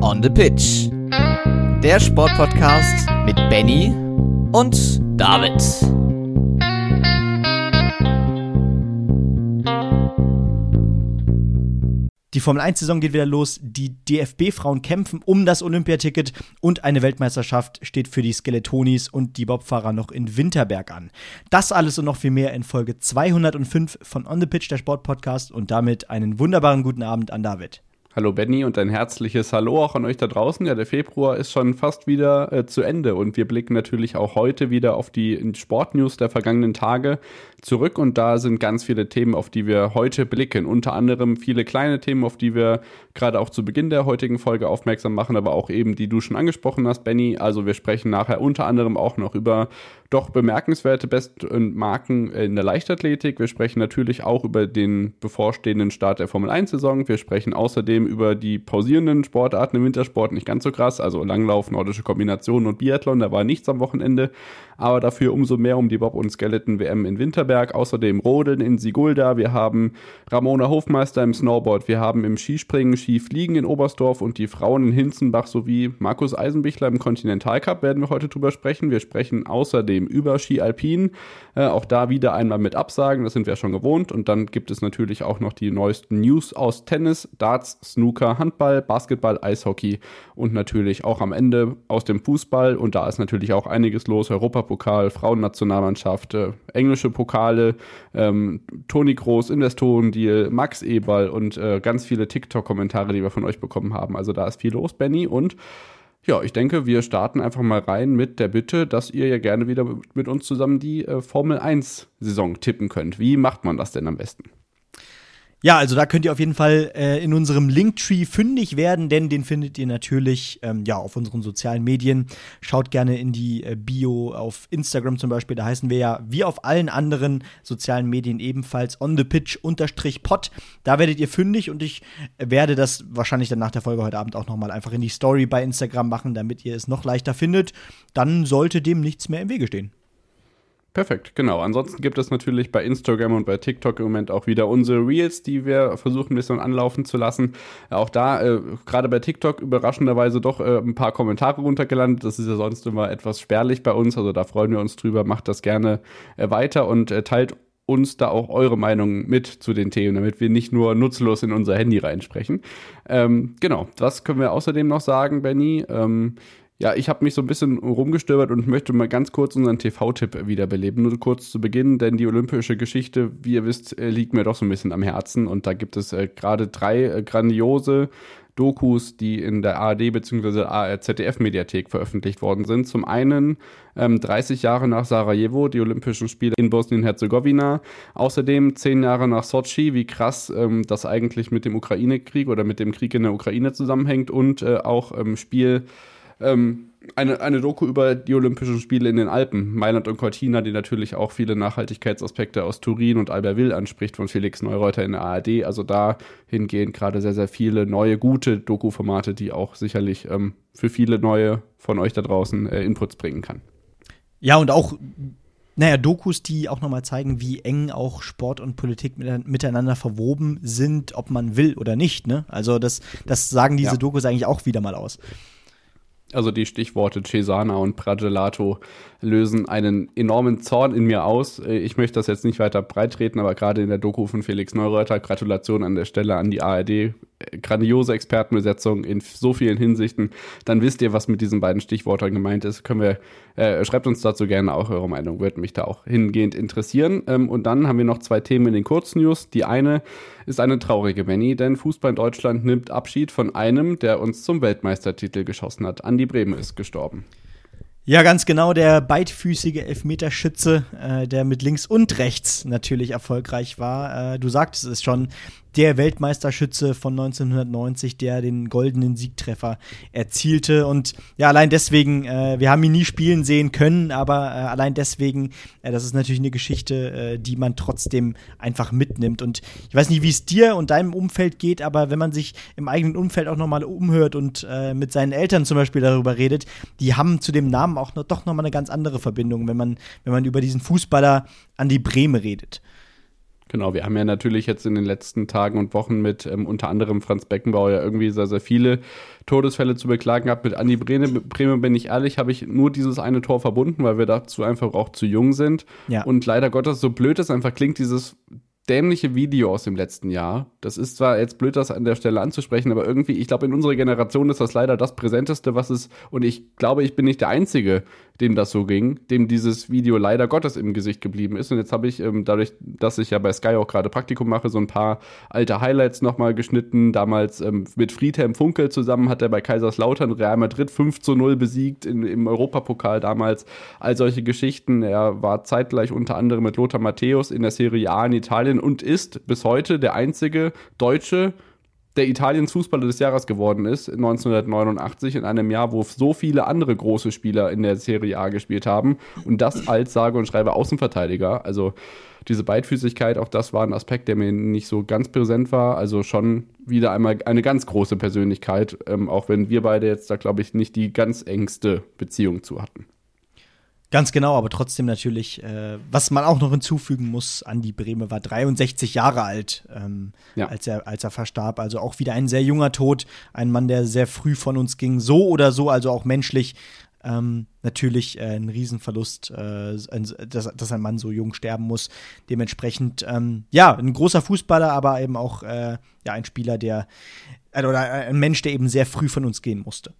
On the Pitch. Der Sportpodcast mit Benny und David. Formel 1-Saison geht wieder los. Die DFB-Frauen kämpfen um das Olympiaticket und eine Weltmeisterschaft steht für die Skeletonis und die Bobfahrer noch in Winterberg an. Das alles und noch viel mehr in Folge 205 von On the Pitch, der Sportpodcast. Und damit einen wunderbaren guten Abend an David. Hallo Benny und ein herzliches Hallo auch an euch da draußen. Ja, der Februar ist schon fast wieder äh, zu Ende und wir blicken natürlich auch heute wieder auf die Sportnews der vergangenen Tage zurück und da sind ganz viele Themen, auf die wir heute blicken. Unter anderem viele kleine Themen, auf die wir gerade auch zu Beginn der heutigen Folge aufmerksam machen, aber auch eben die du schon angesprochen hast, Benny. Also wir sprechen nachher unter anderem auch noch über doch bemerkenswerte Bestmarken in der Leichtathletik. Wir sprechen natürlich auch über den bevorstehenden Start der Formel 1-Saison. Wir sprechen außerdem über die pausierenden Sportarten im Wintersport, nicht ganz so krass, also Langlauf, nordische Kombinationen und Biathlon, da war nichts am Wochenende, aber dafür umso mehr um die Bob- und Skeleton-WM in Winterberg. Außerdem Rodeln in Sigulda, wir haben Ramona Hofmeister im Snowboard, wir haben im Skispringen, Skifliegen in Oberstdorf und die Frauen in Hinzenbach sowie Markus Eisenbichler im Kontinentalcup werden wir heute drüber sprechen. Wir sprechen außerdem dem über Ski Alpin. Äh, auch da wieder einmal mit Absagen, das sind wir schon gewohnt. Und dann gibt es natürlich auch noch die neuesten News aus Tennis, Darts, Snooker, Handball, Basketball, Eishockey und natürlich auch am Ende aus dem Fußball. Und da ist natürlich auch einiges los. Europapokal, Frauennationalmannschaft, äh, englische Pokale, ähm, Toni Groß, Investorendeal, Max Eberl und äh, ganz viele TikTok-Kommentare, die wir von euch bekommen haben. Also da ist viel los, Benny. Und ja, ich denke, wir starten einfach mal rein mit der Bitte, dass ihr ja gerne wieder mit uns zusammen die äh, Formel 1 Saison tippen könnt. Wie macht man das denn am besten? Ja, also da könnt ihr auf jeden Fall äh, in unserem Linktree fündig werden, denn den findet ihr natürlich ähm, ja auf unseren sozialen Medien. Schaut gerne in die äh, Bio auf Instagram zum Beispiel. Da heißen wir ja wie auf allen anderen sozialen Medien ebenfalls on the pitch unterstrich pod. Da werdet ihr fündig und ich werde das wahrscheinlich dann nach der Folge heute Abend auch nochmal einfach in die Story bei Instagram machen, damit ihr es noch leichter findet. Dann sollte dem nichts mehr im Wege stehen. Perfekt, genau. Ansonsten gibt es natürlich bei Instagram und bei TikTok im Moment auch wieder unsere Reels, die wir versuchen ein bisschen anlaufen zu lassen. Auch da, äh, gerade bei TikTok, überraschenderweise doch äh, ein paar Kommentare runtergelandet. Das ist ja sonst immer etwas spärlich bei uns, also da freuen wir uns drüber. Macht das gerne äh, weiter und äh, teilt uns da auch eure Meinung mit zu den Themen, damit wir nicht nur nutzlos in unser Handy reinsprechen. Ähm, genau, das können wir außerdem noch sagen, Benny. Ähm, ja, ich habe mich so ein bisschen rumgestöbert und möchte mal ganz kurz unseren TV-Tipp wiederbeleben. Nur kurz zu Beginn, denn die olympische Geschichte, wie ihr wisst, äh, liegt mir doch so ein bisschen am Herzen. Und da gibt es äh, gerade drei äh, grandiose Dokus, die in der ARD bzw. ZDF-Mediathek veröffentlicht worden sind. Zum einen ähm, 30 Jahre nach Sarajevo, die Olympischen Spiele in Bosnien-Herzegowina. Außerdem 10 Jahre nach Sochi, wie krass ähm, das eigentlich mit dem Ukraine-Krieg oder mit dem Krieg in der Ukraine zusammenhängt. Und äh, auch ähm, Spiel ähm, eine, eine Doku über die Olympischen Spiele in den Alpen, Mailand und Cortina, die natürlich auch viele Nachhaltigkeitsaspekte aus Turin und Albertville anspricht von Felix Neureuter in der ARD. Also da hingehen gerade sehr, sehr viele neue, gute Doku-Formate, die auch sicherlich ähm, für viele neue von euch da draußen äh, Inputs bringen kann. Ja, und auch naja, Dokus, die auch nochmal zeigen, wie eng auch Sport und Politik miteinander verwoben sind, ob man will oder nicht. Ne? Also das, das sagen diese ja. Dokus eigentlich auch wieder mal aus. Also die Stichworte Cesana und Pragelato lösen einen enormen Zorn in mir aus. Äh, ich möchte das jetzt nicht weiter breitreten, aber gerade in der Doku von Felix Neureuter, Gratulation an der Stelle an die ARD, grandiose Expertenbesetzung in so vielen Hinsichten. Dann wisst ihr, was mit diesen beiden Stichworten gemeint ist. Können wir, äh, schreibt uns dazu gerne auch eure Meinung, würde mich da auch hingehend interessieren. Ähm, und dann haben wir noch zwei Themen in den Kurznews. Die eine ist eine traurige Benny, denn Fußball in Deutschland nimmt Abschied von einem, der uns zum Weltmeistertitel geschossen hat. Andi Brehme ist gestorben. Ja, ganz genau, der beidfüßige Elfmeterschütze, äh, der mit links und rechts natürlich erfolgreich war. Äh, du sagtest es schon, der Weltmeisterschütze von 1990, der den goldenen Siegtreffer erzielte. Und ja, allein deswegen, äh, wir haben ihn nie spielen sehen können, aber äh, allein deswegen, äh, das ist natürlich eine Geschichte, äh, die man trotzdem einfach mitnimmt. Und ich weiß nicht, wie es dir und deinem Umfeld geht, aber wenn man sich im eigenen Umfeld auch nochmal umhört und äh, mit seinen Eltern zum Beispiel darüber redet, die haben zu dem Namen auch noch, doch nochmal eine ganz andere Verbindung, wenn man, wenn man über diesen Fußballer an die Breme redet. Genau, wir haben ja natürlich jetzt in den letzten Tagen und Wochen mit ähm, unter anderem Franz Beckenbauer ja irgendwie sehr, sehr viele Todesfälle zu beklagen gehabt. Mit Andi Breme, Breme bin ich ehrlich, habe ich nur dieses eine Tor verbunden, weil wir dazu einfach auch zu jung sind. Ja. Und leider Gottes, so blöd es einfach klingt, dieses dämliche Video aus dem letzten Jahr. Das ist zwar jetzt blöd, das an der Stelle anzusprechen, aber irgendwie, ich glaube, in unserer Generation ist das leider das Präsenteste, was es, und ich glaube, ich bin nicht der Einzige, dem das so ging, dem dieses Video leider Gottes im Gesicht geblieben ist. Und jetzt habe ich, ähm, dadurch, dass ich ja bei Sky auch gerade Praktikum mache, so ein paar alte Highlights nochmal geschnitten. Damals ähm, mit Friedhelm Funkel zusammen hat er bei Kaiserslautern Real Madrid 5 zu 0 besiegt in, im Europapokal damals. All solche Geschichten. Er war zeitgleich unter anderem mit Lothar Matthäus in der Serie A in Italien und ist bis heute der einzige Deutsche, der Italiens Fußballer des Jahres geworden ist, 1989, in einem Jahr, wo so viele andere große Spieler in der Serie A gespielt haben. Und das als sage und schreibe Außenverteidiger. Also diese Beidfüßigkeit, auch das war ein Aspekt, der mir nicht so ganz präsent war. Also schon wieder einmal eine ganz große Persönlichkeit, ähm, auch wenn wir beide jetzt da, glaube ich, nicht die ganz engste Beziehung zu hatten. Ganz genau, aber trotzdem natürlich, äh, was man auch noch hinzufügen muss, Andi Breme war 63 Jahre alt, ähm, ja. als, er, als er verstarb. Also auch wieder ein sehr junger Tod, ein Mann, der sehr früh von uns ging, so oder so, also auch menschlich. Ähm, natürlich äh, ein Riesenverlust, äh, dass, dass, ein Mann so jung sterben muss. Dementsprechend, ähm, ja, ein großer Fußballer, aber eben auch äh, ja, ein Spieler, der, äh, oder ein Mensch, der eben sehr früh von uns gehen musste.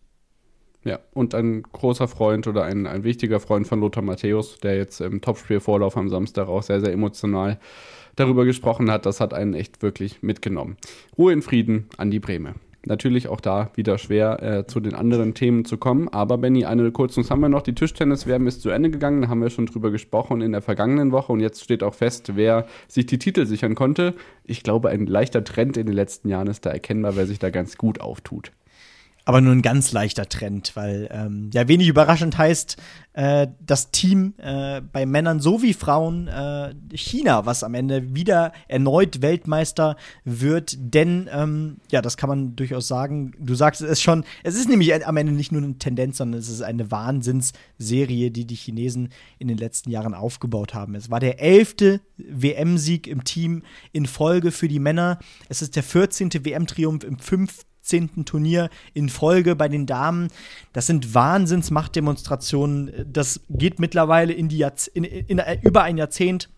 Ja, und ein großer Freund oder ein, ein wichtiger Freund von Lothar Matthäus, der jetzt im Topspielvorlauf am Samstag auch sehr, sehr emotional darüber gesprochen hat, das hat einen echt wirklich mitgenommen. Ruhe in Frieden an die Breme. Natürlich auch da wieder schwer äh, zu den anderen Themen zu kommen. Aber Benny, eine kurze haben wir noch. Die Tischtennis-WM ist zu Ende gegangen, da haben wir schon drüber gesprochen in der vergangenen Woche. Und jetzt steht auch fest, wer sich die Titel sichern konnte. Ich glaube, ein leichter Trend in den letzten Jahren ist da erkennbar, wer sich da ganz gut auftut aber nur ein ganz leichter Trend, weil ähm, ja wenig überraschend heißt äh, das Team äh, bei Männern sowie Frauen äh, China, was am Ende wieder erneut Weltmeister wird, denn ähm, ja, das kann man durchaus sagen. Du sagst es schon, es ist nämlich am Ende nicht nur eine Tendenz, sondern es ist eine Wahnsinnsserie, die die Chinesen in den letzten Jahren aufgebaut haben. Es war der elfte WM-Sieg im Team in Folge für die Männer. Es ist der 14. WM-Triumph im fünften 17. Turnier in Folge bei den Damen. Das sind Wahnsinnsmachtdemonstrationen. Das geht mittlerweile in die Jahrzeh in, in, in, über ein Jahrzehnt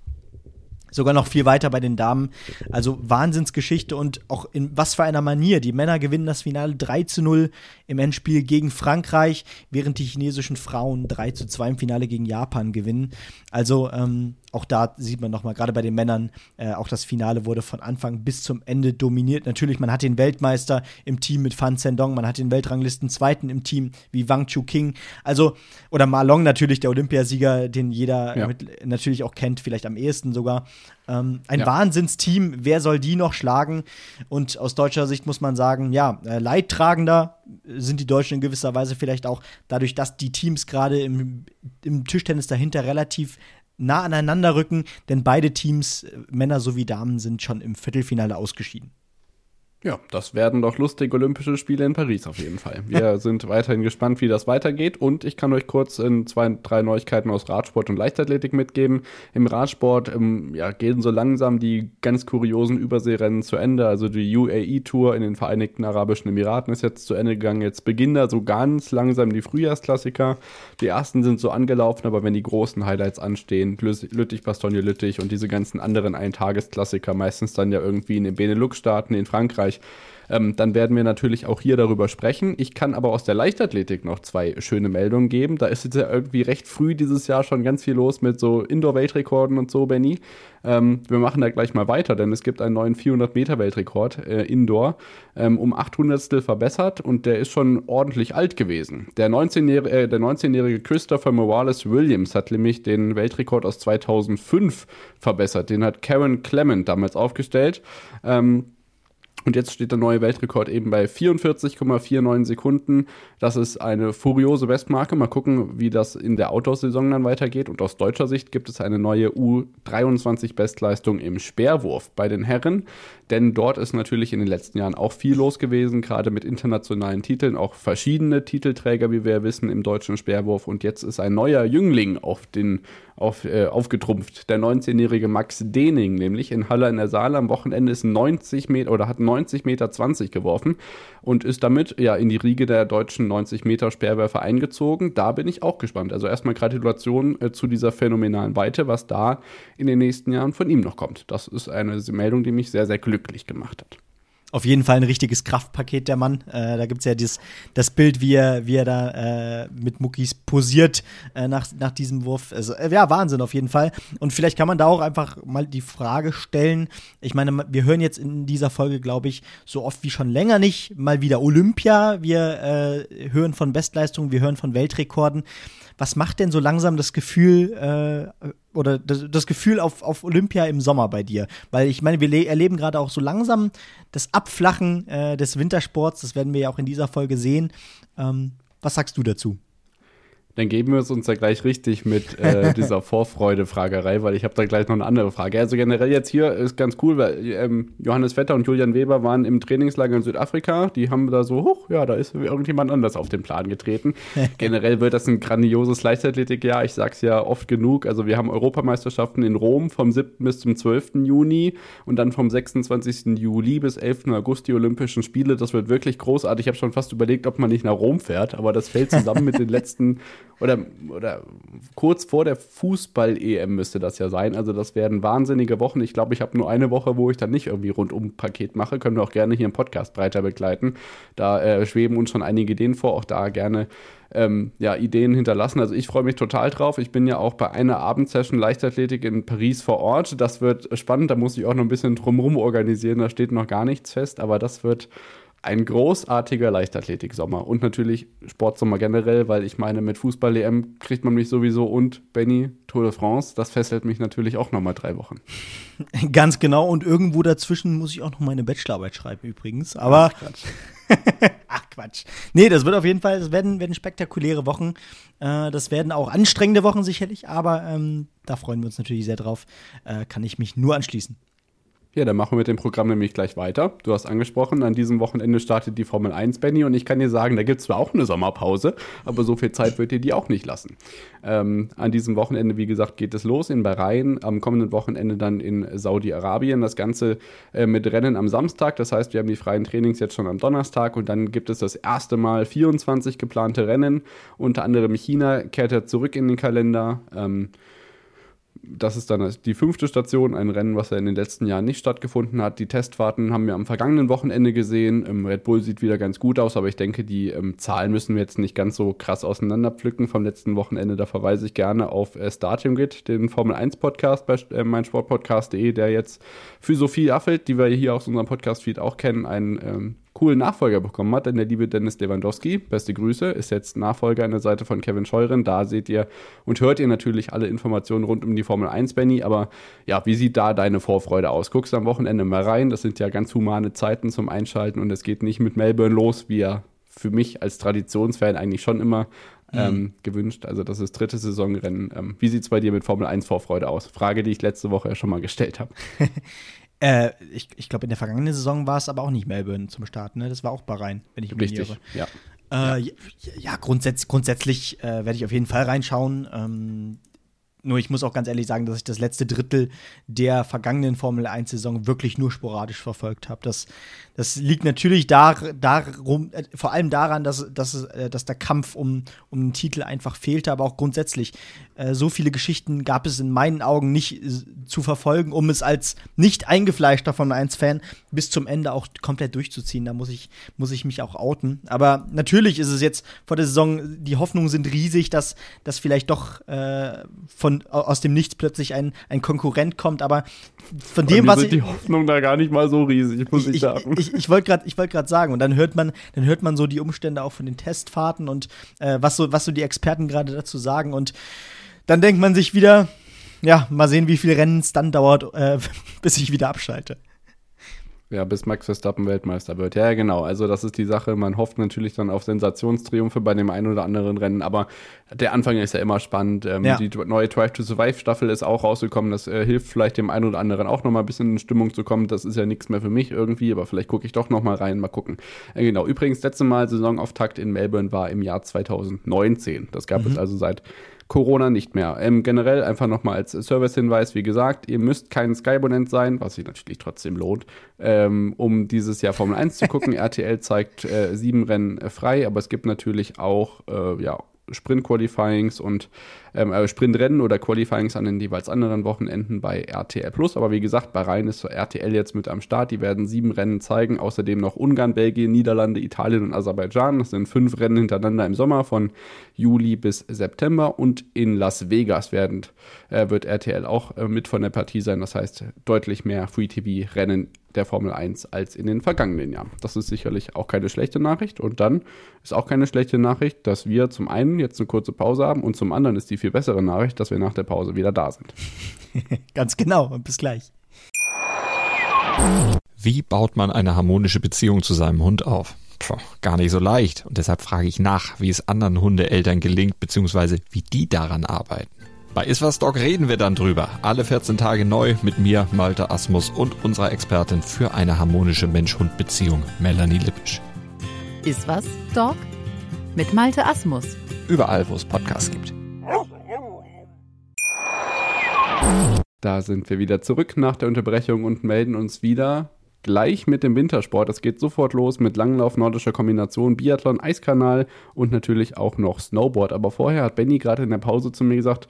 sogar noch viel weiter bei den Damen. Also Wahnsinnsgeschichte und auch in was für einer Manier. Die Männer gewinnen das Finale 3 zu 0 im Endspiel gegen Frankreich, während die chinesischen Frauen 3 zu 2 im Finale gegen Japan gewinnen. Also ähm, auch da sieht man nochmal, gerade bei den Männern, äh, auch das Finale wurde von Anfang bis zum Ende dominiert. Natürlich, man hat den Weltmeister im Team mit Fan Zhendong, man hat den Weltranglisten Zweiten im Team wie Wang Chu King. Also, oder Ma Long natürlich, der Olympiasieger, den jeder ja. mit, natürlich auch kennt, vielleicht am ehesten sogar. Ähm, ein ja. Wahnsinnsteam, wer soll die noch schlagen? Und aus deutscher Sicht muss man sagen, ja, äh, Leidtragender sind die Deutschen in gewisser Weise vielleicht auch dadurch, dass die Teams gerade im, im Tischtennis dahinter relativ nah aneinander rücken, denn beide Teams, äh, Männer sowie Damen, sind schon im Viertelfinale ausgeschieden. Ja, das werden doch lustige Olympische Spiele in Paris auf jeden Fall. Wir sind weiterhin gespannt, wie das weitergeht. Und ich kann euch kurz in zwei, drei Neuigkeiten aus Radsport und Leichtathletik mitgeben. Im Radsport ähm, ja, gehen so langsam die ganz kuriosen Überseerennen zu Ende. Also die UAE-Tour in den Vereinigten Arabischen Emiraten ist jetzt zu Ende gegangen. Jetzt beginnen da so ganz langsam die Frühjahrsklassiker. Die ersten sind so angelaufen, aber wenn die großen Highlights anstehen, Lüttich, Bastogne, Lüttich und diese ganzen anderen Eintagesklassiker, meistens dann ja irgendwie in den Benelux-Staaten, in Frankreich, Bereich. Ähm, dann werden wir natürlich auch hier darüber sprechen. Ich kann aber aus der Leichtathletik noch zwei schöne Meldungen geben. Da ist jetzt ja irgendwie recht früh dieses Jahr schon ganz viel los mit so Indoor-Weltrekorden und so, Benny. Ähm, wir machen da gleich mal weiter, denn es gibt einen neuen 400-Meter-Weltrekord äh, Indoor ähm, um 800 verbessert und der ist schon ordentlich alt gewesen. Der 19-jährige äh, 19 Christopher Morales Williams hat nämlich den Weltrekord aus 2005 verbessert. Den hat Karen Clement damals aufgestellt. Ähm, und jetzt steht der neue Weltrekord eben bei 44,49 Sekunden. Das ist eine furiose Bestmarke. Mal gucken, wie das in der Outdoor-Saison dann weitergeht. Und aus deutscher Sicht gibt es eine neue U23-Bestleistung im Speerwurf bei den Herren. Denn dort ist natürlich in den letzten Jahren auch viel los gewesen, gerade mit internationalen Titeln, auch verschiedene Titelträger, wie wir wissen, im deutschen Speerwurf. Und jetzt ist ein neuer Jüngling auf den auf, äh, aufgetrumpft. Der 19-jährige Max Dening, nämlich in Halle in der Saale am Wochenende ist 90 Meter oder hat 90 Meter 20 geworfen und ist damit ja in die Riege der deutschen 90 Meter Speerwerfer eingezogen. Da bin ich auch gespannt. Also erstmal Gratulation äh, zu dieser phänomenalen Weite, was da in den nächsten Jahren von ihm noch kommt. Das ist eine Meldung, die mich sehr, sehr glücklich gemacht hat auf jeden Fall ein richtiges Kraftpaket, der Mann. Äh, da gibt es ja dieses, das Bild, wie er, wie er da äh, mit Muckis posiert äh, nach, nach diesem Wurf. Also, äh, ja, Wahnsinn auf jeden Fall. Und vielleicht kann man da auch einfach mal die Frage stellen. Ich meine, wir hören jetzt in dieser Folge, glaube ich, so oft wie schon länger nicht mal wieder Olympia. Wir äh, hören von Bestleistungen, wir hören von Weltrekorden. Was macht denn so langsam das Gefühl äh, oder das, das, Gefühl auf, auf Olympia im Sommer bei dir? Weil ich meine, wir erleben gerade auch so langsam das Abflachen äh, des Wintersports. Das werden wir ja auch in dieser Folge sehen. Ähm, was sagst du dazu? Dann geben wir es uns ja gleich richtig mit äh, dieser Vorfreude-Fragerei, weil ich habe da gleich noch eine andere Frage. Also generell jetzt hier ist ganz cool, weil ähm, Johannes Vetter und Julian Weber waren im Trainingslager in Südafrika. Die haben da so, hoch, ja, da ist irgendjemand anders auf den Plan getreten. generell wird das ein grandioses Leichtathletikjahr. Ich sag's ja oft genug. Also wir haben Europameisterschaften in Rom vom 7. bis zum 12. Juni und dann vom 26. Juli bis 11. August die Olympischen Spiele. Das wird wirklich großartig. Ich habe schon fast überlegt, ob man nicht nach Rom fährt, aber das fällt zusammen mit den letzten oder, oder kurz vor der Fußball-EM müsste das ja sein. Also das werden wahnsinnige Wochen. Ich glaube, ich habe nur eine Woche, wo ich dann nicht irgendwie Rundum-Paket mache. Können wir auch gerne hier im Podcast breiter begleiten. Da äh, schweben uns schon einige Ideen vor. Auch da gerne ähm, ja, Ideen hinterlassen. Also ich freue mich total drauf. Ich bin ja auch bei einer Abendsession Leichtathletik in Paris vor Ort. Das wird spannend. Da muss ich auch noch ein bisschen drumherum organisieren. Da steht noch gar nichts fest. Aber das wird ein großartiger Leichtathletik-Sommer und natürlich Sportsommer generell, weil ich meine, mit Fußball-EM kriegt man mich sowieso und Benny, Tour de France, das fesselt mich natürlich auch nochmal drei Wochen. Ganz genau und irgendwo dazwischen muss ich auch noch meine Bachelorarbeit schreiben übrigens, aber Ach Quatsch. Ach Quatsch. Nee, das wird auf jeden Fall, das werden, werden spektakuläre Wochen, äh, das werden auch anstrengende Wochen sicherlich, aber ähm, da freuen wir uns natürlich sehr drauf, äh, kann ich mich nur anschließen. Ja, dann machen wir mit dem Programm nämlich gleich weiter. Du hast angesprochen, an diesem Wochenende startet die Formel 1, Benny, und ich kann dir sagen, da gibt es zwar auch eine Sommerpause, aber so viel Zeit wird dir die auch nicht lassen. Ähm, an diesem Wochenende, wie gesagt, geht es los in Bahrain, am kommenden Wochenende dann in Saudi-Arabien. Das Ganze äh, mit Rennen am Samstag, das heißt, wir haben die freien Trainings jetzt schon am Donnerstag und dann gibt es das erste Mal 24 geplante Rennen. Unter anderem China kehrt er zurück in den Kalender. Ähm, das ist dann die fünfte Station, ein Rennen, was ja in den letzten Jahren nicht stattgefunden hat. Die Testfahrten haben wir am vergangenen Wochenende gesehen. Ähm, Red Bull sieht wieder ganz gut aus, aber ich denke, die ähm, Zahlen müssen wir jetzt nicht ganz so krass auseinanderpflücken vom letzten Wochenende. Da verweise ich gerne auf äh, Starting Grid, den Formel 1 Podcast bei äh, meinsportpodcast.de, der jetzt für Sophie Affelt, die wir hier aus unserem Podcast-Feed auch kennen, einen ähm, coolen Nachfolger bekommen hat, denn der liebe Dennis Lewandowski, beste Grüße, ist jetzt Nachfolger an der Seite von Kevin Scheuren. Da seht ihr und hört ihr natürlich alle Informationen rund um die Formel 1, Benny. Aber ja, wie sieht da deine Vorfreude aus? Guckst du am Wochenende mal rein? Das sind ja ganz humane Zeiten zum Einschalten und es geht nicht mit Melbourne los, wie ja für mich als Traditionsfan eigentlich schon immer mhm. ähm, gewünscht. Also das ist dritte Saisonrennen. Ähm, wie sieht es bei dir mit Formel 1 Vorfreude aus? Frage, die ich letzte Woche ja schon mal gestellt habe. Äh, ich ich glaube, in der vergangenen Saison war es aber auch nicht Melbourne zum Start, ne? Das war auch Bahrain, wenn ich mich Richtig, irre. ja. Äh, ja. ja, grundsätzlich, grundsätzlich äh, werde ich auf jeden Fall reinschauen. Ähm, nur ich muss auch ganz ehrlich sagen, dass ich das letzte Drittel der vergangenen Formel 1-Saison wirklich nur sporadisch verfolgt habe. Das, das liegt natürlich dar, darum, äh, vor allem daran, dass, dass, äh, dass der Kampf um, um den Titel einfach fehlte, aber auch grundsätzlich. Äh, so viele Geschichten gab es in meinen Augen nicht äh, zu verfolgen, um es als nicht eingefleischter Formel 1-Fan bis zum Ende auch komplett durchzuziehen. Da muss ich, muss ich mich auch outen. Aber natürlich ist es jetzt vor der Saison, die Hoffnungen sind riesig, dass, dass vielleicht doch äh, von, aus dem Nichts plötzlich ein, ein Konkurrent kommt. Aber von dem, was sind ich. die Hoffnung da gar nicht mal so riesig, muss ich, ich sagen. Ich, ich wollte gerade wollt sagen, und dann hört man, dann hört man so die Umstände auch von den Testfahrten und äh, was, so, was so die Experten gerade dazu sagen. Und dann denkt man sich wieder, ja, mal sehen, wie viele Rennen es dann dauert, äh, bis ich wieder abschalte. Ja, bis Max Verstappen Weltmeister wird. Ja, genau. Also das ist die Sache. Man hofft natürlich dann auf Sensationstriumphe bei dem einen oder anderen Rennen, aber der Anfang ist ja immer spannend. Ähm, ja. Die neue Drive to Survive Staffel ist auch rausgekommen. Das äh, hilft vielleicht dem einen oder anderen auch nochmal ein bisschen in Stimmung zu kommen. Das ist ja nichts mehr für mich irgendwie, aber vielleicht gucke ich doch nochmal rein, mal gucken. Äh, genau. Übrigens, letzte Mal Saisonauftakt in Melbourne war im Jahr 2019. Das gab mhm. es also seit Corona nicht mehr. Ähm, generell einfach nochmal als Servicehinweis, wie gesagt, ihr müsst kein Skybonent sein, was sich natürlich trotzdem lohnt, ähm, um dieses Jahr Formel 1 zu gucken. RTL zeigt äh, sieben Rennen äh, frei, aber es gibt natürlich auch äh, ja, Sprint-Qualifyings und ähm, äh, Sprintrennen oder Qualifyings an den jeweils anderen Wochenenden bei RTL Plus. Aber wie gesagt, bei Rhein ist RTL jetzt mit am Start. Die werden sieben Rennen zeigen. Außerdem noch Ungarn, Belgien, Niederlande, Italien und Aserbaidschan. Das sind fünf Rennen hintereinander im Sommer von Juli bis September. Und in Las Vegas werden, äh, wird RTL auch äh, mit von der Partie sein. Das heißt, deutlich mehr Free-TV-Rennen der Formel 1 als in den vergangenen Jahren. Das ist sicherlich auch keine schlechte Nachricht. Und dann ist auch keine schlechte Nachricht, dass wir zum einen jetzt eine kurze Pause haben und zum anderen ist die viel bessere Nachricht, dass wir nach der Pause wieder da sind. Ganz genau und bis gleich. Wie baut man eine harmonische Beziehung zu seinem Hund auf? Puh, gar nicht so leicht. Und deshalb frage ich nach, wie es anderen Hundeeltern gelingt, beziehungsweise wie die daran arbeiten. Bei Iswas Dog reden wir dann drüber. Alle 14 Tage neu mit mir, Malte Asmus und unserer Expertin für eine harmonische Mensch-Hund-Beziehung, Melanie Lippisch. Iswas Dog mit Malte Asmus. Überall, wo es Podcasts gibt. Da sind wir wieder zurück nach der Unterbrechung und melden uns wieder gleich mit dem Wintersport. Es geht sofort los mit Langlauf, nordischer Kombination, Biathlon, Eiskanal und natürlich auch noch Snowboard. Aber vorher hat Benny gerade in der Pause zu mir gesagt,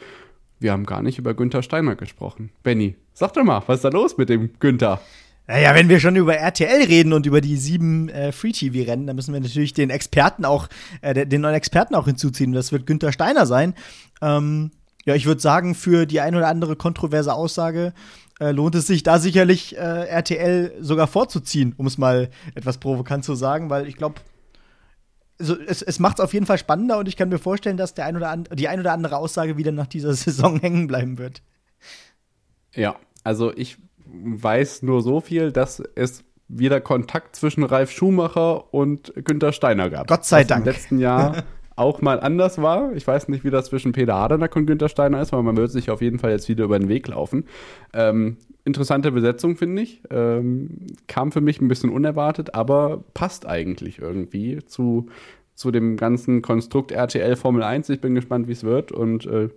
wir haben gar nicht über Günther Steiner gesprochen. Benny, sag doch mal, was ist da los mit dem Günther? Naja, wenn wir schon über RTL reden und über die sieben äh, Free-TV-Rennen, dann müssen wir natürlich den Experten auch, äh, den neuen Experten auch hinzuziehen. Das wird Günther Steiner sein. Ähm, ja, ich würde sagen, für die ein oder andere kontroverse Aussage äh, lohnt es sich da sicherlich äh, RTL sogar vorzuziehen, um es mal etwas provokant zu sagen, weil ich glaube, also es, es macht es auf jeden Fall spannender und ich kann mir vorstellen, dass der ein oder an, die ein oder andere Aussage wieder nach dieser Saison hängen bleiben wird. Ja, also ich weiß nur so viel, dass es wieder Kontakt zwischen Ralf Schumacher und Günther Steiner gab. Gott sei Dank. Im letzten Jahr auch mal anders war. Ich weiß nicht, wie das zwischen Peter Hadernack und Günther Steiner ist, aber man wird sich auf jeden Fall jetzt wieder über den Weg laufen. Ähm, interessante Besetzung, finde ich. Ähm, kam für mich ein bisschen unerwartet, aber passt eigentlich irgendwie zu, zu dem ganzen Konstrukt RTL Formel 1. Ich bin gespannt, wie es wird und äh,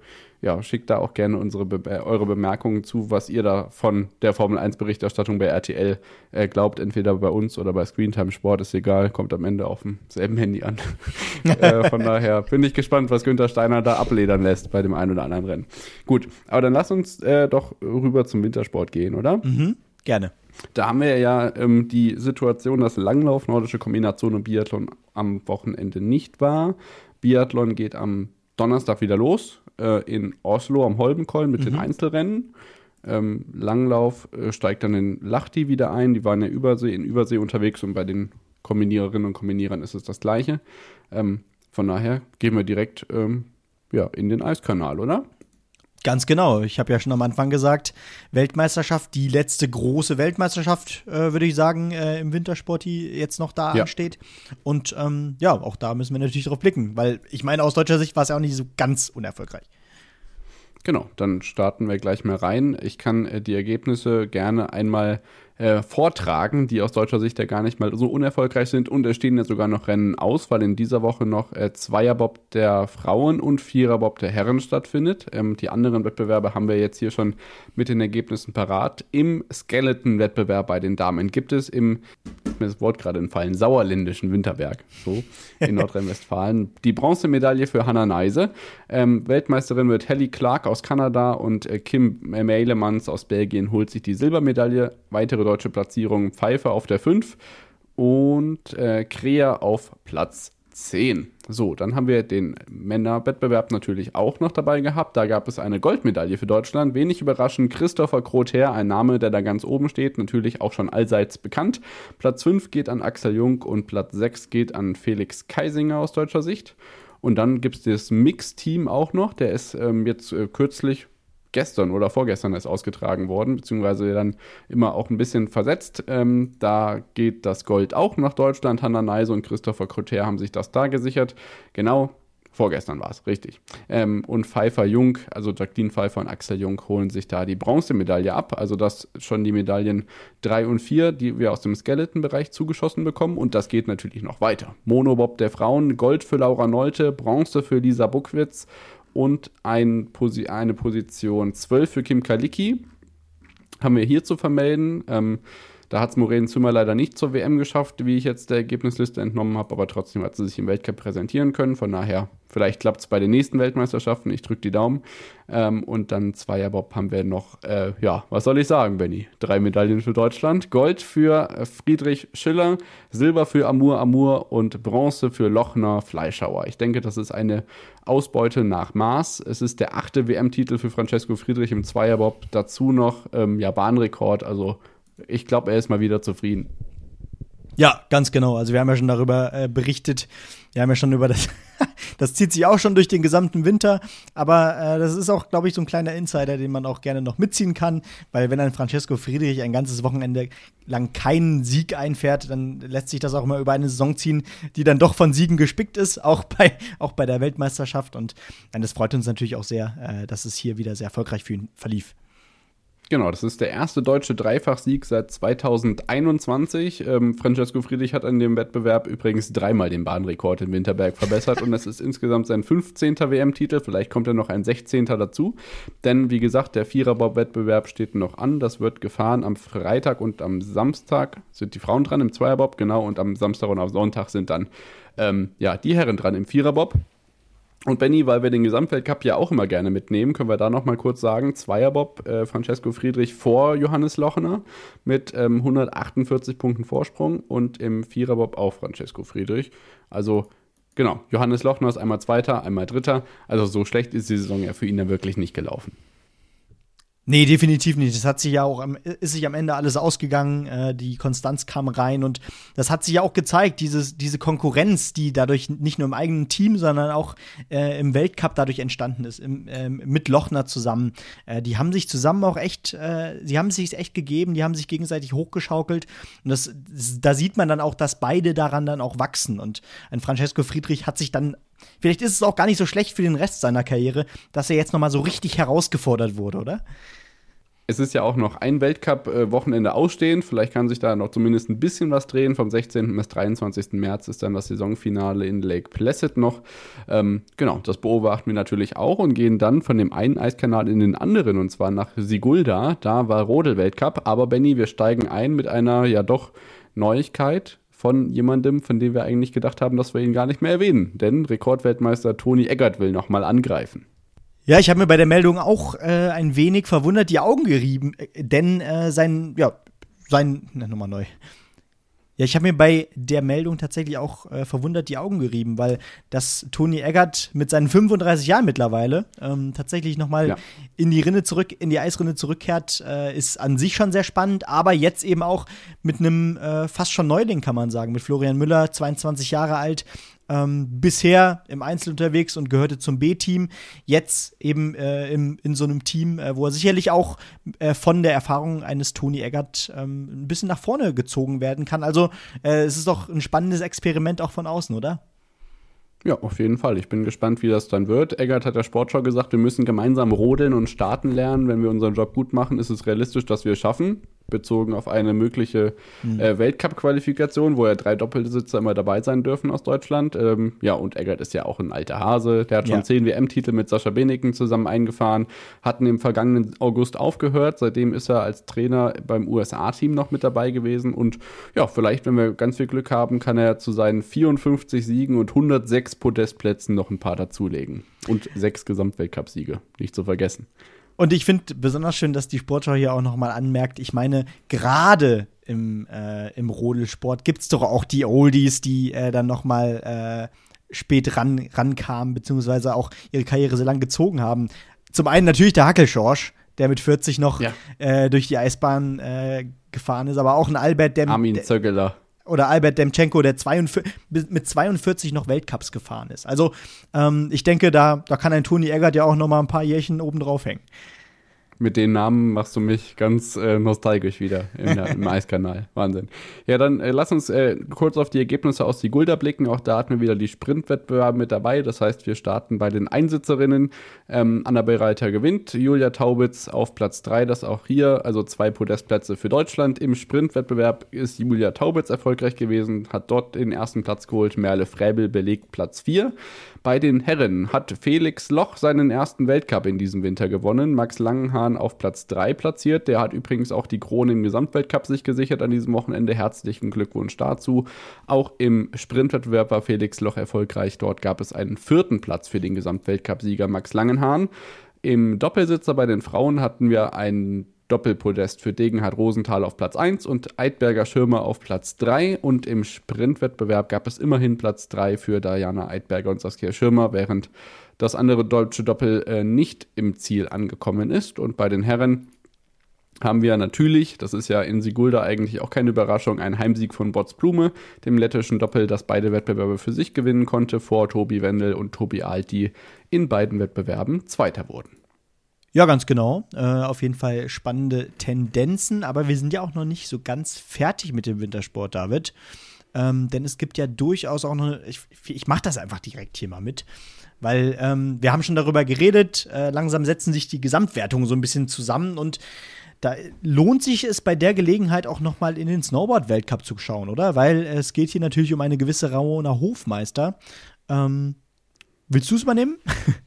ja, schickt da auch gerne unsere Be eure Bemerkungen zu, was ihr da von der Formel 1 Berichterstattung bei RTL äh, glaubt, entweder bei uns oder bei Screentime Sport, ist egal, kommt am Ende auf demselben Handy an. äh, von daher bin ich gespannt, was Günther Steiner da abledern lässt bei dem einen oder anderen Rennen. Gut, aber dann lass uns äh, doch rüber zum Wintersport gehen, oder? Mhm, gerne. Da haben wir ja ähm, die Situation, dass Langlauf, nordische Kombination und Biathlon am Wochenende nicht war. Biathlon geht am Donnerstag wieder los äh, in Oslo am Holmenkollen mit mhm. den Einzelrennen. Ähm, Langlauf äh, steigt dann in Lahti wieder ein. Die waren ja Übersee, in Übersee unterwegs und bei den Kombiniererinnen und Kombinierern ist es das Gleiche. Ähm, von daher gehen wir direkt ähm, ja, in den Eiskanal, oder? Ganz genau. Ich habe ja schon am Anfang gesagt, Weltmeisterschaft, die letzte große Weltmeisterschaft, äh, würde ich sagen, äh, im Wintersport, die jetzt noch da ja. ansteht. Und ähm, ja, auch da müssen wir natürlich drauf blicken, weil ich meine, aus deutscher Sicht war es ja auch nicht so ganz unerfolgreich. Genau, dann starten wir gleich mal rein. Ich kann äh, die Ergebnisse gerne einmal äh, vortragen, die aus deutscher Sicht ja gar nicht mal so unerfolgreich sind. Und es stehen ja sogar noch Rennen aus, weil in dieser Woche noch äh, Zweierbob der Frauen und Viererbob der Herren stattfindet. Ähm, die anderen Wettbewerbe haben wir jetzt hier schon mit den Ergebnissen parat. Im Skeleton-Wettbewerb bei den Damen gibt es im, mir das Wort gerade entfallen, sauerländischen Winterberg, so in Nordrhein-Westfalen, die Bronzemedaille für Hannah Neise. Ähm, Weltmeisterin wird Helly Clark aus Kanada und äh, Kim Meilemans aus Belgien holt sich die Silbermedaille. Weitere deutsche Platzierungen Pfeiffer auf der 5 und äh, Krea auf Platz 10. So, dann haben wir den Männerwettbewerb natürlich auch noch dabei gehabt. Da gab es eine Goldmedaille für Deutschland. Wenig überraschend, Christopher Krother, ein Name, der da ganz oben steht, natürlich auch schon allseits bekannt. Platz 5 geht an Axel Jung und Platz 6 geht an Felix Keisinger aus deutscher Sicht. Und dann gibt es das Mix-Team auch noch. Der ist ähm, jetzt äh, kürzlich gestern oder vorgestern ist ausgetragen worden, beziehungsweise dann immer auch ein bisschen versetzt. Ähm, da geht das Gold auch nach Deutschland. Hanna Neise und Christopher Crotter haben sich das da gesichert. Genau, Vorgestern war es, richtig. Ähm, und Pfeiffer Jung, also Jacqueline Pfeiffer und Axel Jung holen sich da die Bronzemedaille ab. Also das schon die Medaillen 3 und 4, die wir aus dem Skeleton-Bereich zugeschossen bekommen. Und das geht natürlich noch weiter. Monobob der Frauen, Gold für Laura Nolte, Bronze für Lisa Buckwitz und ein Posi eine Position 12 für Kim Kalicki haben wir hier zu vermelden. Ähm, da hat es Maureen Zimmer leider nicht zur WM geschafft, wie ich jetzt der Ergebnisliste entnommen habe, aber trotzdem hat sie sich im Weltcup präsentieren können. Von daher, vielleicht klappt es bei den nächsten Weltmeisterschaften. Ich drücke die Daumen. Ähm, und dann Zweierbob haben wir noch, äh, ja, was soll ich sagen, Benny? Drei Medaillen für Deutschland. Gold für äh, Friedrich Schiller, Silber für Amur Amur und Bronze für Lochner Fleischhauer. Ich denke, das ist eine Ausbeute nach Maß. Es ist der achte WM-Titel für Francesco Friedrich im Zweierbob. Dazu noch ähm, ja, Bahnrekord, also ich glaube, er ist mal wieder zufrieden. Ja, ganz genau. Also wir haben ja schon darüber äh, berichtet. Wir haben ja schon über das, das zieht sich auch schon durch den gesamten Winter. Aber äh, das ist auch, glaube ich, so ein kleiner Insider, den man auch gerne noch mitziehen kann. Weil wenn ein Francesco Friedrich ein ganzes Wochenende lang keinen Sieg einfährt, dann lässt sich das auch immer über eine Saison ziehen, die dann doch von Siegen gespickt ist, auch bei, auch bei der Weltmeisterschaft. Und äh, das freut uns natürlich auch sehr, äh, dass es hier wieder sehr erfolgreich für ihn verlief. Genau, das ist der erste deutsche Dreifachsieg seit 2021. Ähm, Francesco Friedrich hat an dem Wettbewerb übrigens dreimal den Bahnrekord in Winterberg verbessert und es ist insgesamt sein 15. WM-Titel. Vielleicht kommt ja noch ein 16. dazu. Denn wie gesagt, der Viererbob-Wettbewerb steht noch an. Das wird gefahren am Freitag und am Samstag sind die Frauen dran im Zweierbob, genau, und am Samstag und am Sonntag sind dann ähm, ja, die Herren dran im Viererbob. Und Benny, weil wir den Gesamtweltcup ja auch immer gerne mitnehmen, können wir da noch mal kurz sagen, Zweierbob, äh, Francesco Friedrich vor Johannes Lochner mit ähm, 148 Punkten Vorsprung und im Viererbob auch Francesco Friedrich. Also genau, Johannes Lochner ist einmal Zweiter, einmal Dritter. Also so schlecht ist die Saison ja für ihn dann wirklich nicht gelaufen. Nee, definitiv nicht. Das hat sich ja auch, ist sich am Ende alles ausgegangen. Äh, die Konstanz kam rein und das hat sich ja auch gezeigt, dieses, diese Konkurrenz, die dadurch nicht nur im eigenen Team, sondern auch äh, im Weltcup dadurch entstanden ist, im, äh, mit Lochner zusammen. Äh, die haben sich zusammen auch echt, äh, sie haben sich echt gegeben, die haben sich gegenseitig hochgeschaukelt und das, da sieht man dann auch, dass beide daran dann auch wachsen und ein Francesco Friedrich hat sich dann Vielleicht ist es auch gar nicht so schlecht für den Rest seiner Karriere, dass er jetzt noch mal so richtig herausgefordert wurde, oder? Es ist ja auch noch ein Weltcup-Wochenende ausstehend. Vielleicht kann sich da noch zumindest ein bisschen was drehen. Vom 16. bis 23. März ist dann das Saisonfinale in Lake Placid noch. Ähm, genau, das beobachten wir natürlich auch und gehen dann von dem einen Eiskanal in den anderen und zwar nach Sigulda. Da war Rodel-Weltcup. Aber Benny, wir steigen ein mit einer ja doch Neuigkeit von jemandem, von dem wir eigentlich gedacht haben, dass wir ihn gar nicht mehr erwähnen. Denn Rekordweltmeister Toni Eggert will nochmal angreifen. Ja, ich habe mir bei der Meldung auch äh, ein wenig verwundert die Augen gerieben, äh, denn äh, sein, ja, sein, na, nochmal neu. Ja, ich habe mir bei der Meldung tatsächlich auch äh, verwundert die Augen gerieben, weil dass Toni Eggert mit seinen 35 Jahren mittlerweile ähm, tatsächlich nochmal ja. in die Rinne zurück, in die Eisrinne zurückkehrt, äh, ist an sich schon sehr spannend, aber jetzt eben auch mit einem äh, fast schon Neuling, kann man sagen, mit Florian Müller, 22 Jahre alt, ähm, bisher im Einzel unterwegs und gehörte zum B-Team. Jetzt eben äh, im, in so einem Team, äh, wo er sicherlich auch äh, von der Erfahrung eines Toni Eggert ähm, ein bisschen nach vorne gezogen werden kann. Also äh, es ist doch ein spannendes Experiment auch von außen, oder? Ja, auf jeden Fall. Ich bin gespannt, wie das dann wird. Eggert hat der Sportschau gesagt, wir müssen gemeinsam rodeln und starten lernen. Wenn wir unseren Job gut machen, ist es realistisch, dass wir es schaffen bezogen auf eine mögliche mhm. äh, Weltcup-Qualifikation, wo ja drei Doppelsitzer immer dabei sein dürfen aus Deutschland. Ähm, ja, und Eggert ist ja auch ein alter Hase. Der hat schon ja. zehn WM-Titel mit Sascha Beneken zusammen eingefahren, hatten im vergangenen August aufgehört. Seitdem ist er als Trainer beim USA-Team noch mit dabei gewesen. Und ja, vielleicht, wenn wir ganz viel Glück haben, kann er zu seinen 54 Siegen und 106 Podestplätzen noch ein paar dazulegen. Und sechs Gesamtweltcup-Siege, nicht zu vergessen. Und ich finde besonders schön, dass die Sportschau hier auch nochmal anmerkt, ich meine, gerade im, äh, im Rodelsport gibt es doch auch die Oldies, die äh, dann nochmal äh, spät ran, rankamen, beziehungsweise auch ihre Karriere so lang gezogen haben. Zum einen natürlich der Hackelschorsch, der mit 40 noch ja. äh, durch die Eisbahn äh, gefahren ist, aber auch ein Albert, der. Armin Zöggeler oder Albert Demchenko, der 42, mit 42 noch Weltcups gefahren ist. Also ähm, ich denke, da, da kann ein Toni Eggert ja auch noch mal ein paar Jährchen oben drauf hängen. Mit den Namen machst du mich ganz äh, nostalgisch wieder im, im Eiskanal. Wahnsinn. Ja, dann äh, lass uns äh, kurz auf die Ergebnisse aus die Gulda blicken. Auch da hatten wir wieder die Sprintwettbewerbe mit dabei. Das heißt, wir starten bei den Einsitzerinnen. Ähm, Annabel Reiter gewinnt, Julia Taubitz auf Platz 3. Das auch hier, also zwei Podestplätze für Deutschland. Im Sprintwettbewerb ist Julia Taubitz erfolgreich gewesen, hat dort den ersten Platz geholt. Merle Fräbel belegt Platz 4. Bei den Herren hat Felix Loch seinen ersten Weltcup in diesem Winter gewonnen. Max Langenhahn auf Platz 3 platziert. Der hat übrigens auch die Krone im Gesamtweltcup sich gesichert an diesem Wochenende. Herzlichen Glückwunsch dazu. Auch im Sprintwettbewerb war Felix Loch erfolgreich. Dort gab es einen vierten Platz für den Gesamtweltcup-Sieger Max Langenhahn. Im Doppelsitzer bei den Frauen hatten wir einen Doppelpodest für Degenhard Rosenthal auf Platz 1 und Eidberger Schirmer auf Platz 3. Und im Sprintwettbewerb gab es immerhin Platz 3 für Diana Eidberger und Saskia Schirmer, während das andere deutsche Doppel äh, nicht im Ziel angekommen ist. Und bei den Herren haben wir natürlich, das ist ja in Sigulda eigentlich auch keine Überraschung, einen Heimsieg von Bots Blume, dem lettischen Doppel, das beide Wettbewerbe für sich gewinnen konnte, vor Tobi Wendel und Tobi Alt, die in beiden Wettbewerben Zweiter wurden. Ja, ganz genau. Äh, auf jeden Fall spannende Tendenzen, aber wir sind ja auch noch nicht so ganz fertig mit dem Wintersport, David. Ähm, denn es gibt ja durchaus auch noch, ich, ich mache das einfach direkt hier mal mit, weil ähm, wir haben schon darüber geredet, äh, langsam setzen sich die Gesamtwertungen so ein bisschen zusammen und da lohnt sich es bei der Gelegenheit auch noch mal in den Snowboard-Weltcup zu schauen, oder? Weil es geht hier natürlich um eine gewisse Ramona Hofmeister. Ähm, willst du es mal nehmen?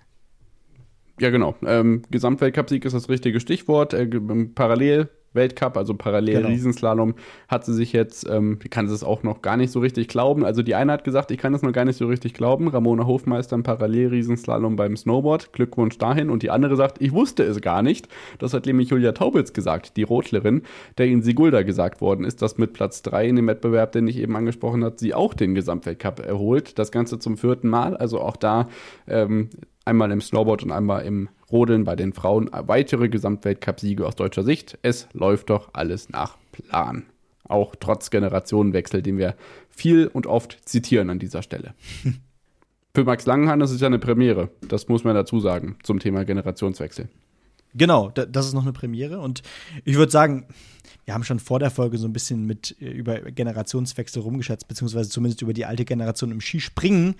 Ja, genau. Ähm, Gesamtweltcup-Sieg ist das richtige Stichwort. Äh, parallel Weltcup, also parallel genau. Riesenslalom, hat sie sich jetzt, ähm, ich kann es auch noch gar nicht so richtig glauben. Also die eine hat gesagt, ich kann das noch gar nicht so richtig glauben. Ramona Hofmeister im parallel Riesenslalom beim Snowboard. Glückwunsch dahin. Und die andere sagt, ich wusste es gar nicht. Das hat nämlich Julia Taubitz gesagt, die Rotlerin, der in Sigulda gesagt worden ist, dass mit Platz 3 in dem Wettbewerb, den ich eben angesprochen habe, sie auch den Gesamtweltcup erholt. Das Ganze zum vierten Mal. Also auch da ähm, einmal im Snowboard und einmal im Rodeln bei den Frauen weitere Gesamtweltcup-Siege aus deutscher Sicht. Es läuft doch alles nach Plan. Auch trotz Generationenwechsel, den wir viel und oft zitieren an dieser Stelle. Für Max Langenhahn ist es ja eine Premiere, das muss man dazu sagen, zum Thema Generationswechsel. Genau, das ist noch eine Premiere. Und ich würde sagen, wir haben schon vor der Folge so ein bisschen mit äh, über Generationswechsel rumgeschätzt, beziehungsweise zumindest über die alte Generation im Skispringen.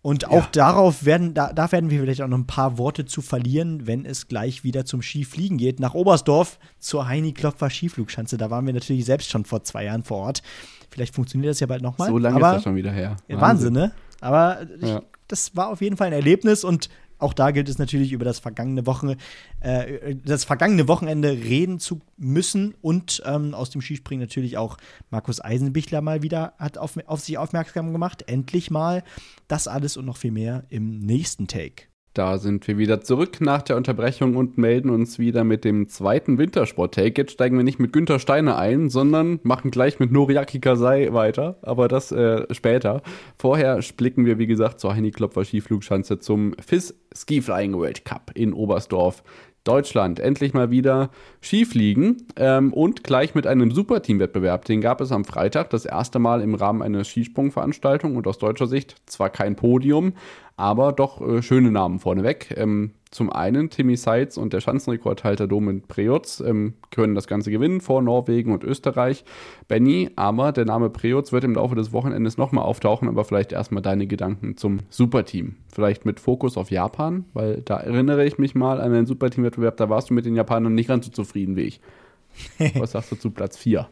Und auch ja. darauf werden, da, da werden wir vielleicht auch noch ein paar Worte zu verlieren, wenn es gleich wieder zum Skifliegen geht. Nach Oberstdorf zur Heini Klopfer Skiflugschanze. Da waren wir natürlich selbst schon vor zwei Jahren vor Ort. Vielleicht funktioniert das ja bald nochmal. So lange Aber, ist das schon wieder her. Wahnsinn, Wahnsinn ne? Aber ich, ja. das war auf jeden Fall ein Erlebnis und auch da gilt es natürlich über das vergangene Wochen, äh, das vergangene Wochenende reden zu müssen und ähm, aus dem Skispringen natürlich auch Markus Eisenbichler mal wieder hat auf, auf sich aufmerksam gemacht. Endlich mal das alles und noch viel mehr im nächsten Take. Da sind wir wieder zurück nach der Unterbrechung und melden uns wieder mit dem zweiten Wintersport-Take. Jetzt steigen wir nicht mit Günter Steiner ein, sondern machen gleich mit Noriaki Kasai weiter, aber das äh, später. Vorher blicken wir, wie gesagt, zur Heini Klopfer Skiflugschanze zum FIS Ski Flying World Cup in Oberstdorf. Deutschland endlich mal wieder Skifliegen ähm, und gleich mit einem Superteam-Wettbewerb. Den gab es am Freitag das erste Mal im Rahmen einer Skisprungveranstaltung und aus deutscher Sicht zwar kein Podium, aber doch äh, schöne Namen vorneweg. Ähm, zum einen Timmy Seitz und der Schanzenrekordhalter Domen Preutz ähm, können das Ganze gewinnen vor Norwegen und Österreich. Benny, aber der Name Preutz wird im Laufe des Wochenendes nochmal auftauchen, aber vielleicht erstmal deine Gedanken zum Superteam. Vielleicht mit Fokus auf Japan, weil da erinnere ich mich mal an einen Superteam-Wettbewerb, da warst du mit den Japanern nicht ganz so zufrieden wie ich. Was sagst du zu Platz 4?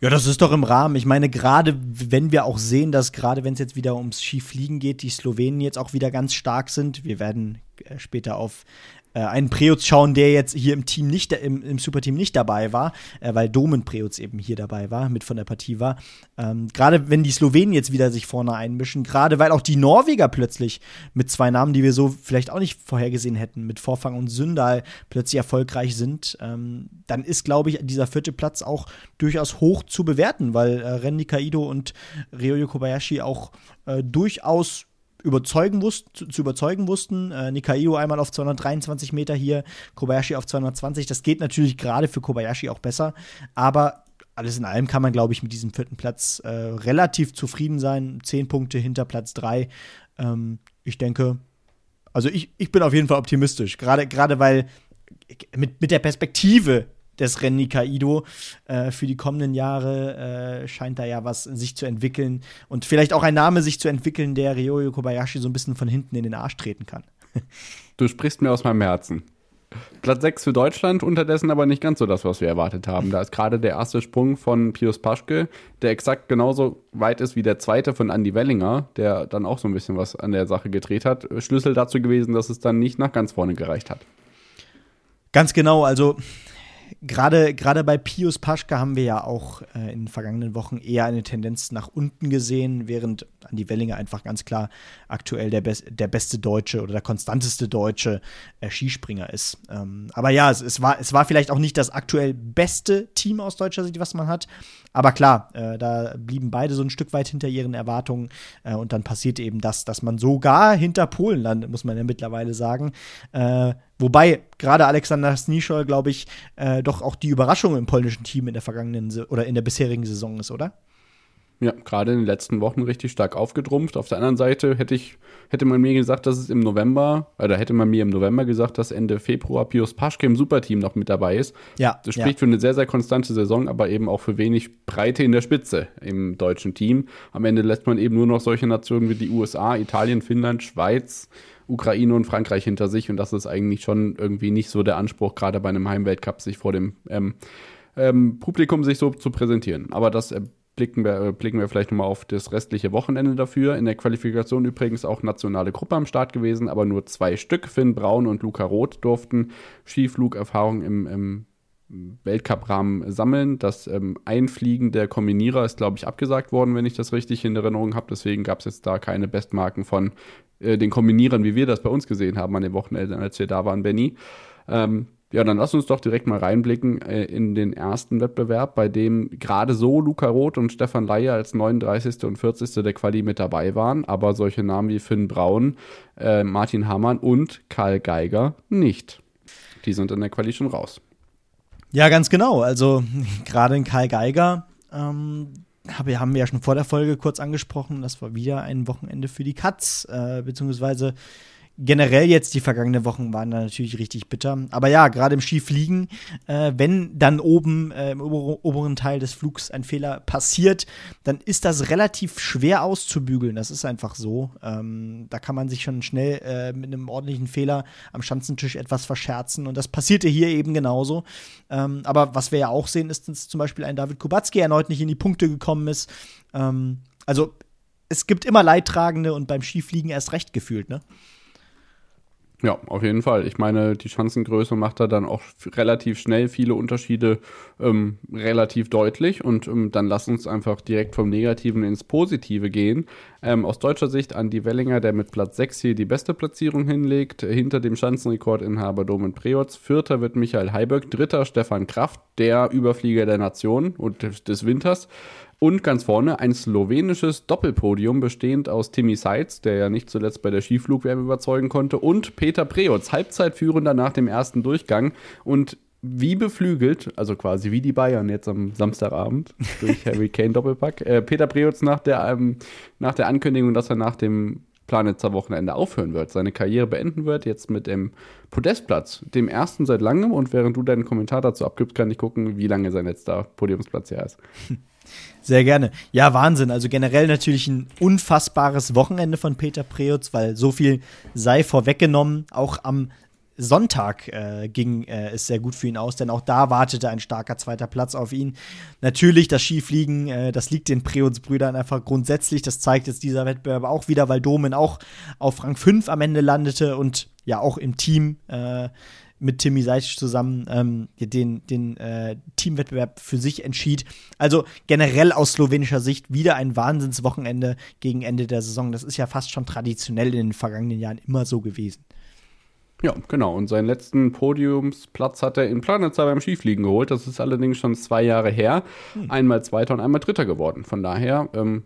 Ja, das ist doch im Rahmen. Ich meine, gerade wenn wir auch sehen, dass gerade wenn es jetzt wieder ums Skifliegen geht, die Slowenen jetzt auch wieder ganz stark sind. Wir werden äh, später auf äh, einen Preutz schauen, der jetzt hier im Team nicht, im, im Superteam nicht dabei war, äh, weil Domen Preutz eben hier dabei war, mit von der Partie war. Ähm, gerade wenn die Slowenen jetzt wieder sich vorne einmischen, gerade weil auch die Norweger plötzlich mit zwei Namen, die wir so vielleicht auch nicht vorhergesehen hätten, mit Vorfang und Sündal plötzlich erfolgreich sind, ähm, dann ist, glaube ich, dieser vierte Platz auch durchaus hoch zu bewerten, weil äh, Ren Nikaido und Ryoyo Kobayashi auch äh, durchaus überzeugen wussten, zu, überzeugen wussten. Äh, Nikaido einmal auf 223 Meter hier, Kobayashi auf 220. Das geht natürlich gerade für Kobayashi auch besser. Aber alles in allem kann man, glaube ich, mit diesem vierten Platz äh, relativ zufrieden sein. Zehn Punkte hinter Platz drei. Ähm, ich denke, also ich, ich bin auf jeden Fall optimistisch. Gerade, gerade weil mit, mit der Perspektive des Rennen Nikaido äh, für die kommenden Jahre äh, scheint da ja was sich zu entwickeln und vielleicht auch ein Name sich zu entwickeln, der Ryoyo Kobayashi so ein bisschen von hinten in den Arsch treten kann. Du sprichst mir aus meinem Herzen. Platz 6 für Deutschland, unterdessen aber nicht ganz so das, was wir erwartet haben. Da ist gerade der erste Sprung von Pius Paschke, der exakt genauso weit ist wie der zweite von Andy Wellinger, der dann auch so ein bisschen was an der Sache gedreht hat. Schlüssel dazu gewesen, dass es dann nicht nach ganz vorne gereicht hat. Ganz genau, also gerade gerade bei Pius Paschke haben wir ja auch äh, in den vergangenen Wochen eher eine Tendenz nach unten gesehen, während Andi Wellinger einfach ganz klar aktuell der, Be der beste Deutsche oder der konstanteste deutsche äh, Skispringer ist. Ähm, aber ja, es, es, war, es war vielleicht auch nicht das aktuell beste Team aus deutscher Sicht, was man hat. Aber klar, äh, da blieben beide so ein Stück weit hinter ihren Erwartungen. Äh, und dann passiert eben das, dass man sogar hinter Polen landet, muss man ja mittlerweile sagen. Äh, wobei gerade Alexander Snischol, glaube ich, äh, doch auch die Überraschung im polnischen Team in der vergangenen oder in der bisherigen Saison ist, oder? Ja, gerade in den letzten Wochen richtig stark aufgedrumpft. Auf der anderen Seite hätte ich, hätte man mir gesagt, dass es im November, oder hätte man mir im November gesagt, dass Ende Februar Pius Paschke im Superteam noch mit dabei ist. Ja. Das spricht ja. für eine sehr, sehr konstante Saison, aber eben auch für wenig Breite in der Spitze im deutschen Team. Am Ende lässt man eben nur noch solche Nationen wie die USA, Italien, Finnland, Schweiz, Ukraine und Frankreich hinter sich. Und das ist eigentlich schon irgendwie nicht so der Anspruch, gerade bei einem Heimweltcup, sich vor dem ähm, ähm, Publikum sich so zu präsentieren. Aber das äh, blicken wir, äh, blicken wir vielleicht nochmal auf das restliche Wochenende dafür. In der Qualifikation übrigens auch nationale Gruppe am Start gewesen, aber nur zwei Stück. Finn Braun und Luca Roth durften Skiflugerfahrung im, im Weltcup-Rahmen sammeln. Das ähm, Einfliegen der Kombinierer ist, glaube ich, abgesagt worden, wenn ich das richtig in Erinnerung habe. Deswegen gab es jetzt da keine Bestmarken von äh, den Kombinierern, wie wir das bei uns gesehen haben an den Wochenenden, als wir da waren, Benny. Ähm, ja, dann lass uns doch direkt mal reinblicken äh, in den ersten Wettbewerb, bei dem gerade so Luca Roth und Stefan Leier als 39. und 40. der Quali mit dabei waren, aber solche Namen wie Finn Braun, äh, Martin Hamann und Karl Geiger nicht. Die sind in der Quali schon raus. Ja, ganz genau. Also gerade in Karl Geiger ähm, hab, haben wir ja schon vor der Folge kurz angesprochen. Das war wieder ein Wochenende für die Katz, äh, beziehungsweise generell jetzt die vergangenen Wochen waren da natürlich richtig bitter. Aber ja, gerade im Skifliegen, äh, wenn dann oben äh, im ober oberen Teil des Flugs ein Fehler passiert, dann ist das relativ schwer auszubügeln. Das ist einfach so. Ähm, da kann man sich schon schnell äh, mit einem ordentlichen Fehler am Schanzentisch etwas verscherzen. Und das passierte hier eben genauso. Ähm, aber was wir ja auch sehen, ist, dass zum Beispiel ein David Kubacki erneut nicht in die Punkte gekommen ist. Ähm, also es gibt immer Leidtragende und beim Skifliegen erst recht gefühlt, ne? Ja, auf jeden Fall. Ich meine, die Schanzengröße macht da dann auch relativ schnell viele Unterschiede ähm, relativ deutlich. Und ähm, dann lass uns einfach direkt vom Negativen ins Positive gehen. Ähm, aus deutscher Sicht Andi Wellinger, der mit Platz 6 hier die beste Platzierung hinlegt, hinter dem Schanzenrekordinhaber Domen Preotz. Vierter wird Michael Heiberg, dritter Stefan Kraft, der Überflieger der Nation und des Winters. Und ganz vorne ein slowenisches Doppelpodium bestehend aus Timmy Seitz, der ja nicht zuletzt bei der Skiflugwärme überzeugen konnte, und Peter Preutz, Halbzeitführender nach dem ersten Durchgang. Und wie beflügelt, also quasi wie die Bayern jetzt am Samstagabend durch Harry Kane Doppelpack, äh, Peter Preutz nach der, ähm, nach der Ankündigung, dass er nach dem Planitzer Wochenende aufhören wird, seine Karriere beenden wird, jetzt mit dem Podestplatz, dem ersten seit langem. Und während du deinen Kommentar dazu abgibst, kann ich gucken, wie lange sein letzter Podiumsplatz her ist. Sehr gerne. Ja, Wahnsinn. Also generell natürlich ein unfassbares Wochenende von Peter Preutz, weil so viel sei vorweggenommen. Auch am Sonntag äh, ging äh, es sehr gut für ihn aus, denn auch da wartete ein starker zweiter Platz auf ihn. Natürlich das Skifliegen, äh, das liegt den Preutz-Brüdern einfach grundsätzlich. Das zeigt jetzt dieser Wettbewerb auch wieder, weil Domen auch auf Rang 5 am Ende landete und ja auch im Team äh, mit Timmy Seitsch zusammen ähm, den, den äh, Teamwettbewerb für sich entschied. Also generell aus slowenischer Sicht wieder ein Wahnsinnswochenende gegen Ende der Saison. Das ist ja fast schon traditionell in den vergangenen Jahren immer so gewesen. Ja, genau. Und seinen letzten Podiumsplatz hat er in Planitzer beim Skifliegen geholt. Das ist allerdings schon zwei Jahre her. Hm. Einmal Zweiter und einmal Dritter geworden. Von daher ähm,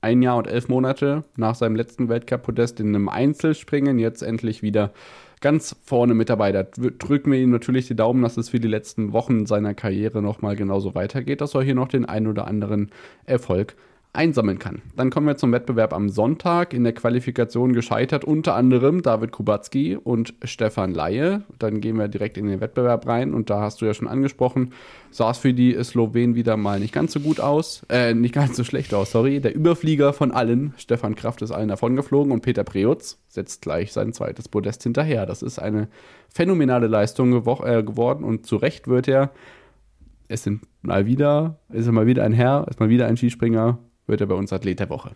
ein Jahr und elf Monate nach seinem letzten Weltcup-Podest in einem Einzelspringen jetzt endlich wieder ganz vorne mit dabei. Da drücken wir ihm natürlich die Daumen, dass es für die letzten Wochen seiner Karriere nochmal genauso weitergeht, dass er hier noch den einen oder anderen Erfolg einsammeln kann. Dann kommen wir zum Wettbewerb am Sonntag. In der Qualifikation gescheitert unter anderem David Kubacki und Stefan Laie. Dann gehen wir direkt in den Wettbewerb rein und da hast du ja schon angesprochen, sah es für die Slowenen wieder mal nicht ganz so gut aus, äh, nicht ganz so schlecht aus, sorry. Der Überflieger von allen, Stefan Kraft, ist allen davongeflogen und Peter Preutz setzt gleich sein zweites Podest hinterher. Das ist eine phänomenale Leistung gewo äh, geworden und zu Recht wird er es sind mal wieder, ist mal wieder ein Herr, ist mal wieder ein Skispringer wird er bei uns Athlet der Woche.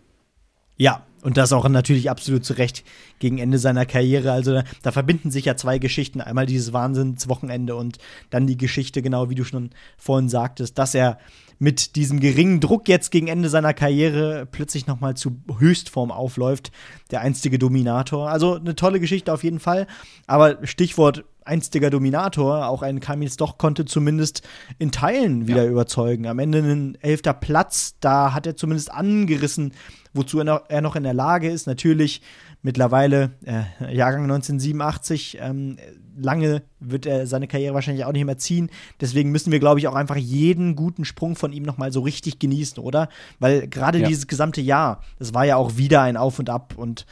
Ja, und das auch natürlich absolut zu Recht gegen Ende seiner Karriere. Also da, da, verbinden sich ja zwei Geschichten. Einmal dieses Wahnsinnswochenende und dann die Geschichte, genau wie du schon vorhin sagtest, dass er mit diesem geringen Druck jetzt gegen Ende seiner Karriere plötzlich nochmal zu Höchstform aufläuft. Der einstige Dominator. Also eine tolle Geschichte auf jeden Fall. Aber Stichwort einstiger Dominator, auch ein Kamils doch konnte zumindest in Teilen wieder ja. überzeugen. Am Ende ein elfter Platz, da hat er zumindest angerissen, wozu er noch, er noch in der Lage ist. Natürlich mittlerweile äh, Jahrgang 1987, ähm, lange wird er seine Karriere wahrscheinlich auch nicht mehr ziehen. Deswegen müssen wir, glaube ich, auch einfach jeden guten Sprung von ihm nochmal so richtig genießen, oder? Weil gerade ja. dieses gesamte Jahr, das war ja auch wieder ein Auf und Ab und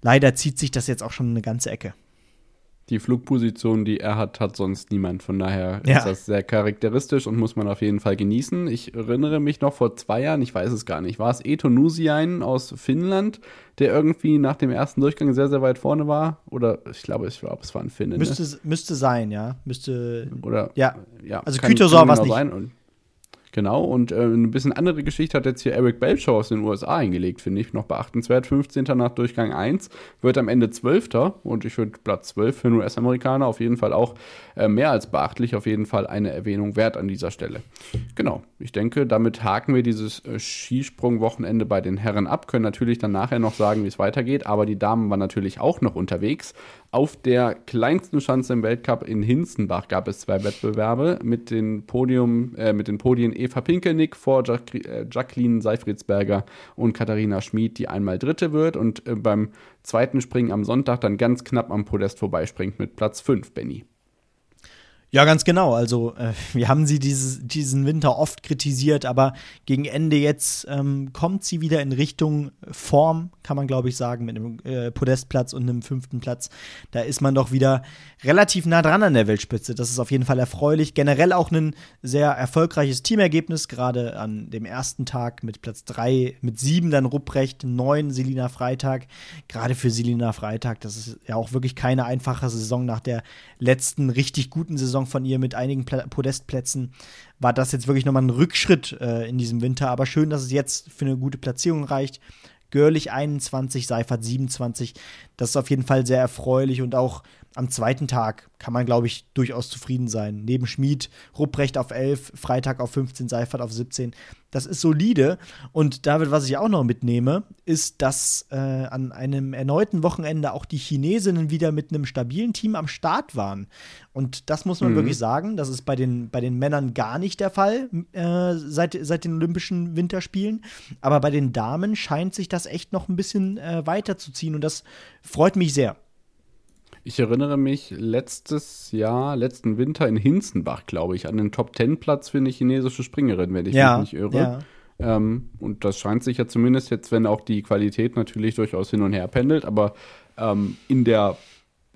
leider zieht sich das jetzt auch schon eine ganze Ecke die Flugposition, die er hat, hat sonst niemand. Von daher ja. ist das sehr charakteristisch und muss man auf jeden Fall genießen. Ich erinnere mich noch vor zwei Jahren, ich weiß es gar nicht, war es Eto Nusiain aus Finnland, der irgendwie nach dem ersten Durchgang sehr, sehr weit vorne war? Oder ich glaube, ich glaube, es war ein Finne. Müsste, ne? müsste sein, ja. Müsste. Oder. Ja. ja also Kütosor war es nicht. Und Genau, und äh, eine bisschen andere Geschichte hat jetzt hier Eric Belcher aus den USA eingelegt, finde ich noch beachtenswert. 15. nach Durchgang 1, wird am Ende 12. Und ich würde Platz 12 für einen US-Amerikaner auf jeden Fall auch äh, mehr als beachtlich, auf jeden Fall eine Erwähnung wert an dieser Stelle. Genau, ich denke, damit haken wir dieses äh, Skisprung-Wochenende bei den Herren ab, können natürlich dann nachher noch sagen, wie es weitergeht, aber die Damen waren natürlich auch noch unterwegs. Auf der kleinsten Schanze im Weltcup in Hinzenbach gab es zwei Wettbewerbe mit den Podium, äh, mit den Podien Eva Pinkelnick vor Jack, äh, Jacqueline Seifridsberger und Katharina Schmid, die einmal Dritte wird und äh, beim zweiten Springen am Sonntag dann ganz knapp am Podest vorbeispringt mit Platz 5, Benny. Ja, ganz genau. Also äh, wir haben sie dieses, diesen Winter oft kritisiert, aber gegen Ende jetzt ähm, kommt sie wieder in Richtung Form, kann man glaube ich sagen, mit einem äh, Podestplatz und einem fünften Platz. Da ist man doch wieder relativ nah dran an der Weltspitze. Das ist auf jeden Fall erfreulich. Generell auch ein sehr erfolgreiches Teamergebnis, gerade an dem ersten Tag mit Platz drei, mit sieben dann Rupprecht, neun Selina Freitag. Gerade für Selina Freitag, das ist ja auch wirklich keine einfache Saison nach der letzten richtig guten Saison Saison von ihr mit einigen Podestplätzen war das jetzt wirklich nochmal ein Rückschritt äh, in diesem Winter. Aber schön, dass es jetzt für eine gute Platzierung reicht. Görlich 21, Seifert 27. Das ist auf jeden Fall sehr erfreulich und auch am zweiten Tag kann man, glaube ich, durchaus zufrieden sein. Neben Schmid, Rupprecht auf 11, Freitag auf 15, Seifert auf 17. Das ist solide. Und David, was ich auch noch mitnehme, ist, dass äh, an einem erneuten Wochenende auch die Chinesinnen wieder mit einem stabilen Team am Start waren. Und das muss man mhm. wirklich sagen, das ist bei den, bei den Männern gar nicht der Fall äh, seit, seit den Olympischen Winterspielen. Aber bei den Damen scheint sich das echt noch ein bisschen äh, weiterzuziehen. Und das freut mich sehr. Ich erinnere mich letztes Jahr, letzten Winter in Hinzenbach, glaube ich, an den Top-10-Platz für eine chinesische Springerin, wenn ich ja, mich nicht irre. Ja. Ähm, und das scheint sich ja zumindest jetzt, wenn auch die Qualität natürlich durchaus hin und her pendelt, aber ähm, in der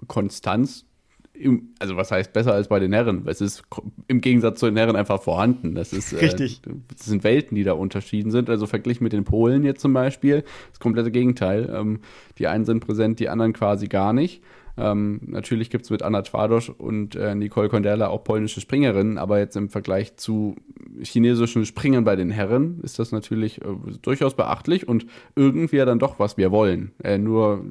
Konstanz, im, also was heißt besser als bei den Herren? Es ist im Gegensatz zu den Herren einfach vorhanden. Das ist äh, richtig. Das sind Welten, die da unterschieden sind. Also verglichen mit den Polen jetzt zum Beispiel, das komplette Gegenteil. Ähm, die einen sind präsent, die anderen quasi gar nicht. Ähm, natürlich gibt es mit Anna Twadosch und äh, Nicole Conderla auch polnische Springerinnen, aber jetzt im Vergleich zu chinesischen Springern bei den Herren ist das natürlich äh, durchaus beachtlich und irgendwie ja dann doch, was wir wollen. Äh, nur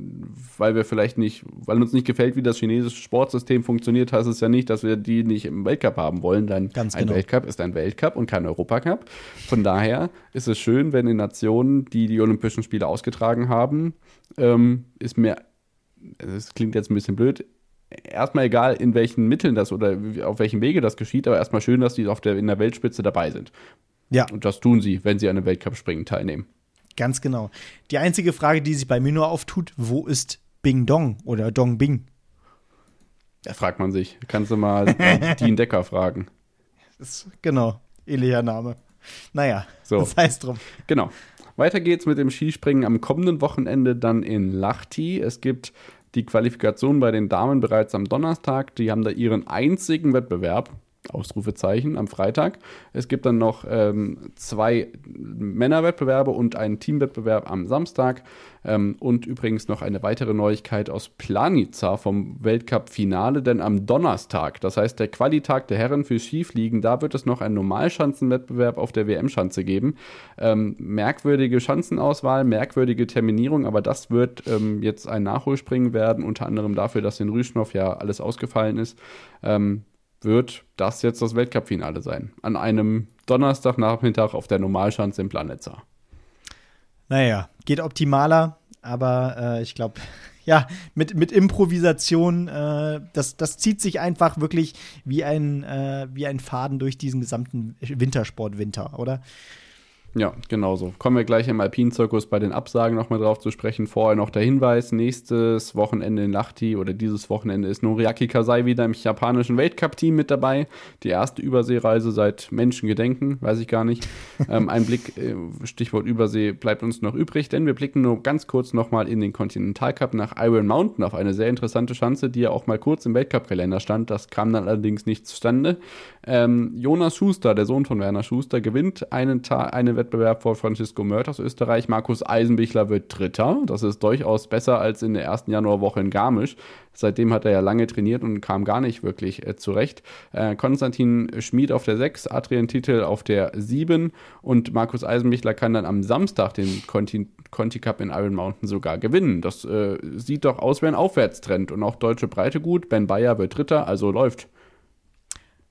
weil wir vielleicht nicht, weil uns nicht gefällt, wie das chinesische Sportsystem funktioniert, heißt es ja nicht, dass wir die nicht im Weltcup haben wollen. Denn Ganz ein genau. Weltcup ist ein Weltcup und kein Europacup. Von daher ist es schön, wenn in Nationen, die die Olympischen Spiele ausgetragen haben, ähm, ist mir es klingt jetzt ein bisschen blöd, erstmal egal, in welchen Mitteln das oder auf welchem Wege das geschieht, aber erstmal schön, dass die auf der, in der Weltspitze dabei sind. Ja. Und das tun sie, wenn sie an einem Weltcup-Springen teilnehmen. Ganz genau. Die einzige Frage, die sich bei mir nur auftut, wo ist Bing Dong oder Dong Bing? Da fragt man sich. Kannst du mal Dean Decker fragen. Ist, genau, ähnlicher Name. naja, so. das heißt drum. Genau. Weiter geht's mit dem Skispringen am kommenden Wochenende dann in Lahti. Es gibt die Qualifikation bei den Damen bereits am Donnerstag. Die haben da ihren einzigen Wettbewerb. Ausrufezeichen am Freitag. Es gibt dann noch ähm, zwei Männerwettbewerbe und einen Teamwettbewerb am Samstag. Ähm, und übrigens noch eine weitere Neuigkeit aus Planica vom Weltcup-Finale, denn am Donnerstag, das heißt der Qualitag der Herren für Skifliegen, da wird es noch einen Normalschanzenwettbewerb auf der WM-Schanze geben. Ähm, merkwürdige Schanzenauswahl, merkwürdige Terminierung, aber das wird ähm, jetzt ein Nachholspringen werden, unter anderem dafür, dass in Rüschnow ja alles ausgefallen ist. Ähm, wird das jetzt das Weltcup-Finale sein. An einem Donnerstagnachmittag auf der Normalschanze im Planetza. Naja, geht optimaler, aber äh, ich glaube, ja, mit, mit Improvisation, äh, das, das zieht sich einfach wirklich wie ein, äh, wie ein Faden durch diesen gesamten Wintersport-Winter, oder? Ja, genauso. Kommen wir gleich im Alpinzirkus bei den Absagen nochmal drauf zu sprechen. Vorher noch der Hinweis: nächstes Wochenende in Lahti oder dieses Wochenende ist Noriaki Kasai wieder im japanischen Weltcup-Team mit dabei. Die erste Überseereise seit Menschengedenken, weiß ich gar nicht. ähm, ein Blick, äh, Stichwort Übersee, bleibt uns noch übrig, denn wir blicken nur ganz kurz nochmal in den Kontinentalcup nach Iron Mountain auf eine sehr interessante Chance, die ja auch mal kurz im Weltcup-Kalender stand. Das kam dann allerdings nicht zustande. Ähm, Jonas Schuster, der Sohn von Werner Schuster, gewinnt einen Tag, eine Wettbewerb vor Francisco Mört aus Österreich. Markus Eisenbichler wird Dritter. Das ist durchaus besser als in der ersten Januarwoche in Garmisch. Seitdem hat er ja lange trainiert und kam gar nicht wirklich äh, zurecht. Äh, Konstantin Schmid auf der 6, Adrian Titel auf der 7 und Markus Eisenbichler kann dann am Samstag den Conti, Conti Cup in Iron Mountain sogar gewinnen. Das äh, sieht doch aus wie ein Aufwärtstrend und auch deutsche Breite gut. Ben Bayer wird Dritter, also läuft.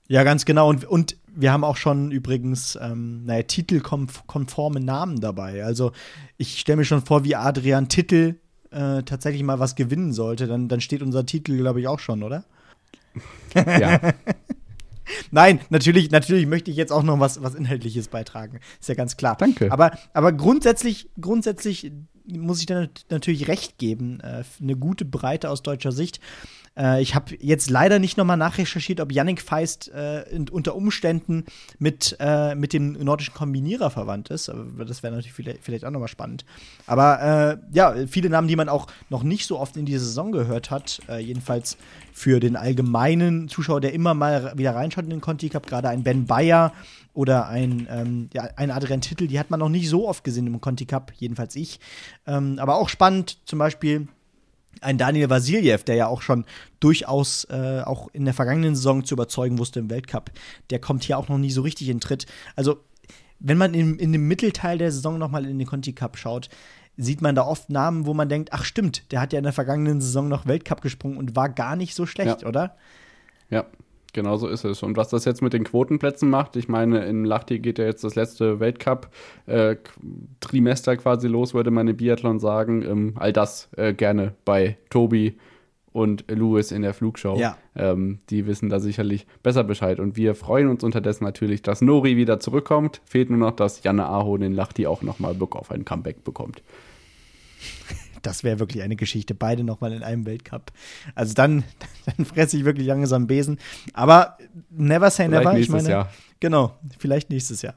Ja, ganz genau. Und, und wir haben auch schon übrigens, ähm, naja, titelkonforme Namen dabei. Also ich stelle mir schon vor, wie Adrian Titel äh, tatsächlich mal was gewinnen sollte. Dann, dann steht unser Titel, glaube ich, auch schon, oder? Ja. Nein, natürlich, natürlich möchte ich jetzt auch noch was, was Inhaltliches beitragen. Ist ja ganz klar. Danke. Aber, aber grundsätzlich, grundsätzlich muss ich dann natürlich recht geben. Äh, eine gute Breite aus deutscher Sicht. Äh, ich habe jetzt leider nicht nochmal nachrecherchiert, ob Yannick Feist äh, in, unter Umständen mit, äh, mit dem nordischen Kombinierer verwandt ist. Das wäre natürlich vielleicht, vielleicht auch nochmal spannend. Aber äh, ja, viele Namen, die man auch noch nicht so oft in dieser Saison gehört hat, äh, jedenfalls für den allgemeinen Zuschauer, der immer mal wieder reinschaut in den Conti Cup, gerade ein Ben Bayer oder ein, ähm, ja, ein Adrian Titel, die hat man noch nicht so oft gesehen im Conti Cup, jedenfalls ich. Ähm, aber auch spannend, zum Beispiel ein Daniel Vasiljev, der ja auch schon durchaus äh, auch in der vergangenen Saison zu überzeugen wusste im Weltcup, der kommt hier auch noch nie so richtig in Tritt. Also, wenn man in, in dem Mittelteil der Saison nochmal in den Conti Cup schaut, sieht man da oft Namen, wo man denkt, ach stimmt, der hat ja in der vergangenen Saison noch Weltcup gesprungen und war gar nicht so schlecht, ja. oder? Ja, Genau so ist es. Und was das jetzt mit den Quotenplätzen macht, ich meine, in Lahti geht ja jetzt das letzte Weltcup-Trimester äh, quasi los, würde meine Biathlon sagen. Ähm, all das äh, gerne bei Tobi und Louis in der Flugschau. Ja. Ähm, die wissen da sicherlich besser Bescheid. Und wir freuen uns unterdessen natürlich, dass Nori wieder zurückkommt. Fehlt nur noch, dass Janne Aho in Lahti auch nochmal Bock auf ein Comeback bekommt das wäre wirklich eine Geschichte. Beide nochmal in einem Weltcup. Also dann, dann fresse ich wirklich langsam Besen. Aber never say vielleicht never. Ich meine, Jahr. genau, vielleicht nächstes Jahr.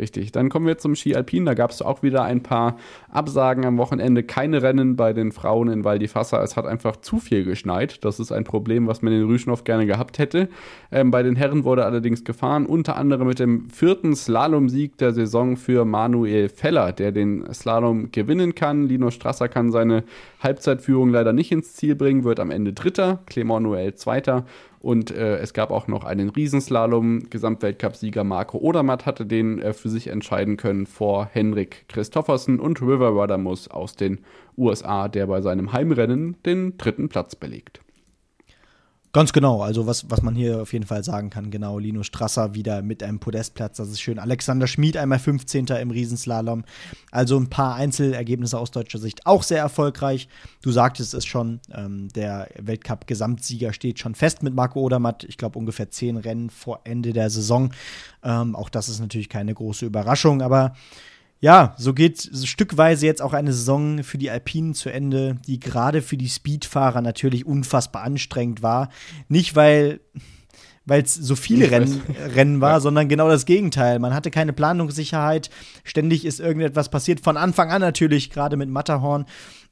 Richtig. Dann kommen wir zum Ski Alpin. Da gab es auch wieder ein paar Absagen am Wochenende. Keine Rennen bei den Frauen in Val di Fassa. Es hat einfach zu viel geschneit. Das ist ein Problem, was man in Rüschnow gerne gehabt hätte. Ähm, bei den Herren wurde allerdings gefahren, unter anderem mit dem vierten Slalomsieg der Saison für Manuel Feller, der den Slalom gewinnen kann. Lino Strasser kann seine Halbzeitführung leider nicht ins Ziel bringen, wird am Ende Dritter. Clement Noël Zweiter. Und äh, es gab auch noch einen Riesenslalom. Gesamtweltcup-Sieger Marco Odermatt hatte den äh, für sich entscheiden können vor Henrik Christoffersen und River Ruddermus aus den USA, der bei seinem Heimrennen den dritten Platz belegt. Ganz genau, also was, was man hier auf jeden Fall sagen kann, genau, Lino Strasser wieder mit einem Podestplatz, das ist schön. Alexander Schmid einmal 15. im Riesenslalom. Also ein paar Einzelergebnisse aus deutscher Sicht auch sehr erfolgreich. Du sagtest es schon, ähm, der Weltcup-Gesamtsieger steht schon fest mit Marco Odermatt. Ich glaube ungefähr zehn Rennen vor Ende der Saison. Ähm, auch das ist natürlich keine große Überraschung, aber ja, so geht stückweise jetzt auch eine Saison für die Alpinen zu Ende, die gerade für die Speedfahrer natürlich unfassbar anstrengend war. Nicht, weil weil es so viele Rennen, Rennen war, ja. sondern genau das Gegenteil. Man hatte keine Planungssicherheit. Ständig ist irgendetwas passiert. Von Anfang an natürlich, gerade mit Matterhorn.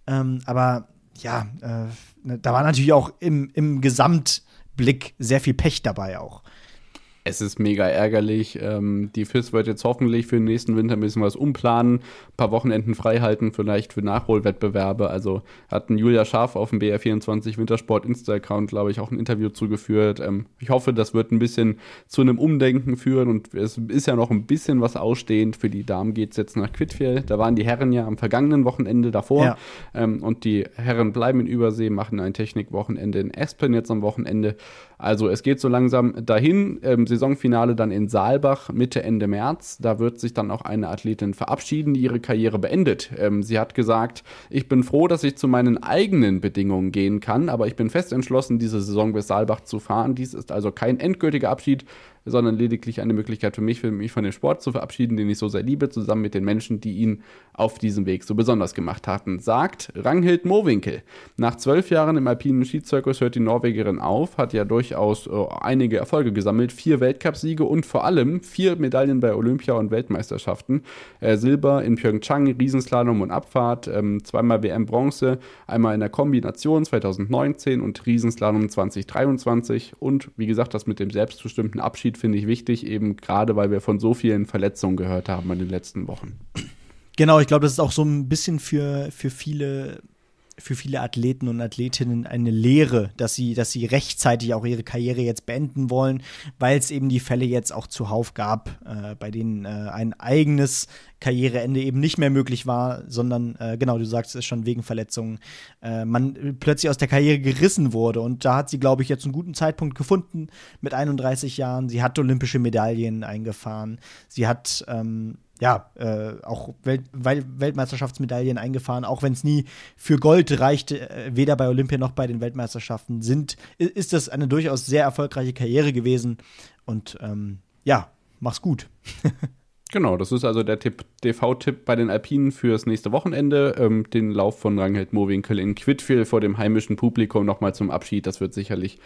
Ähm, aber ja, äh, da war natürlich auch im, im Gesamtblick sehr viel Pech dabei auch. Es ist mega ärgerlich. Ähm, die FIS wird jetzt hoffentlich für den nächsten Winter ein bisschen was umplanen, ein paar Wochenenden freihalten, vielleicht für Nachholwettbewerbe. Also hatten Julia Scharf auf dem BR24 Wintersport Insta-Account, glaube ich, auch ein Interview zugeführt. Ähm, ich hoffe, das wird ein bisschen zu einem Umdenken führen und es ist ja noch ein bisschen was ausstehend. Für die Damen geht es jetzt nach Quidfiel. Da waren die Herren ja am vergangenen Wochenende davor ja. ähm, und die Herren bleiben in Übersee, machen ein Technikwochenende in Espen jetzt am Wochenende. Also es geht so langsam dahin. Ähm, Saisonfinale dann in Saalbach Mitte, Ende März. Da wird sich dann auch eine Athletin verabschieden, die ihre Karriere beendet. Ähm, sie hat gesagt, ich bin froh, dass ich zu meinen eigenen Bedingungen gehen kann, aber ich bin fest entschlossen, diese Saison bis Saalbach zu fahren. Dies ist also kein endgültiger Abschied, sondern lediglich eine Möglichkeit für mich, für mich von dem Sport zu verabschieden, den ich so sehr liebe, zusammen mit den Menschen, die ihn auf diesem Weg so besonders gemacht hatten, sagt Ranghild Mowinkel. Nach zwölf Jahren im alpinen Skizirkus hört die Norwegerin auf, hat ja durchaus äh, einige Erfolge gesammelt, vier Weltcupsiege und vor allem vier Medaillen bei Olympia und Weltmeisterschaften. Äh, Silber in Pyeongchang, Riesenslalom und Abfahrt, ähm, zweimal WM Bronze, einmal in der Kombination 2019 und Riesenslalom 2023 und wie gesagt, das mit dem selbstbestimmten Abschied finde ich wichtig, eben gerade weil wir von so vielen Verletzungen gehört haben in den letzten Wochen. Genau, ich glaube, das ist auch so ein bisschen für, für viele für viele Athleten und Athletinnen eine Lehre, dass sie, dass sie rechtzeitig auch ihre Karriere jetzt beenden wollen, weil es eben die Fälle jetzt auch zuhauf gab, äh, bei denen äh, ein eigenes Karriereende eben nicht mehr möglich war, sondern äh, genau, du sagst es schon wegen Verletzungen, äh, man plötzlich aus der Karriere gerissen wurde. Und da hat sie, glaube ich, jetzt einen guten Zeitpunkt gefunden mit 31 Jahren. Sie hat olympische Medaillen eingefahren. Sie hat ähm, ja, äh, auch Welt Weltmeisterschaftsmedaillen eingefahren, auch wenn es nie für Gold reichte, äh, weder bei Olympia noch bei den Weltmeisterschaften, sind, ist das eine durchaus sehr erfolgreiche Karriere gewesen. Und ähm, ja, mach's gut. Genau, das ist also der TV-Tipp bei den Alpinen fürs nächste Wochenende. Ähm, den Lauf von Rangeld Mowinkel in Quidfiel vor dem heimischen Publikum nochmal zum Abschied. Das wird sicherlich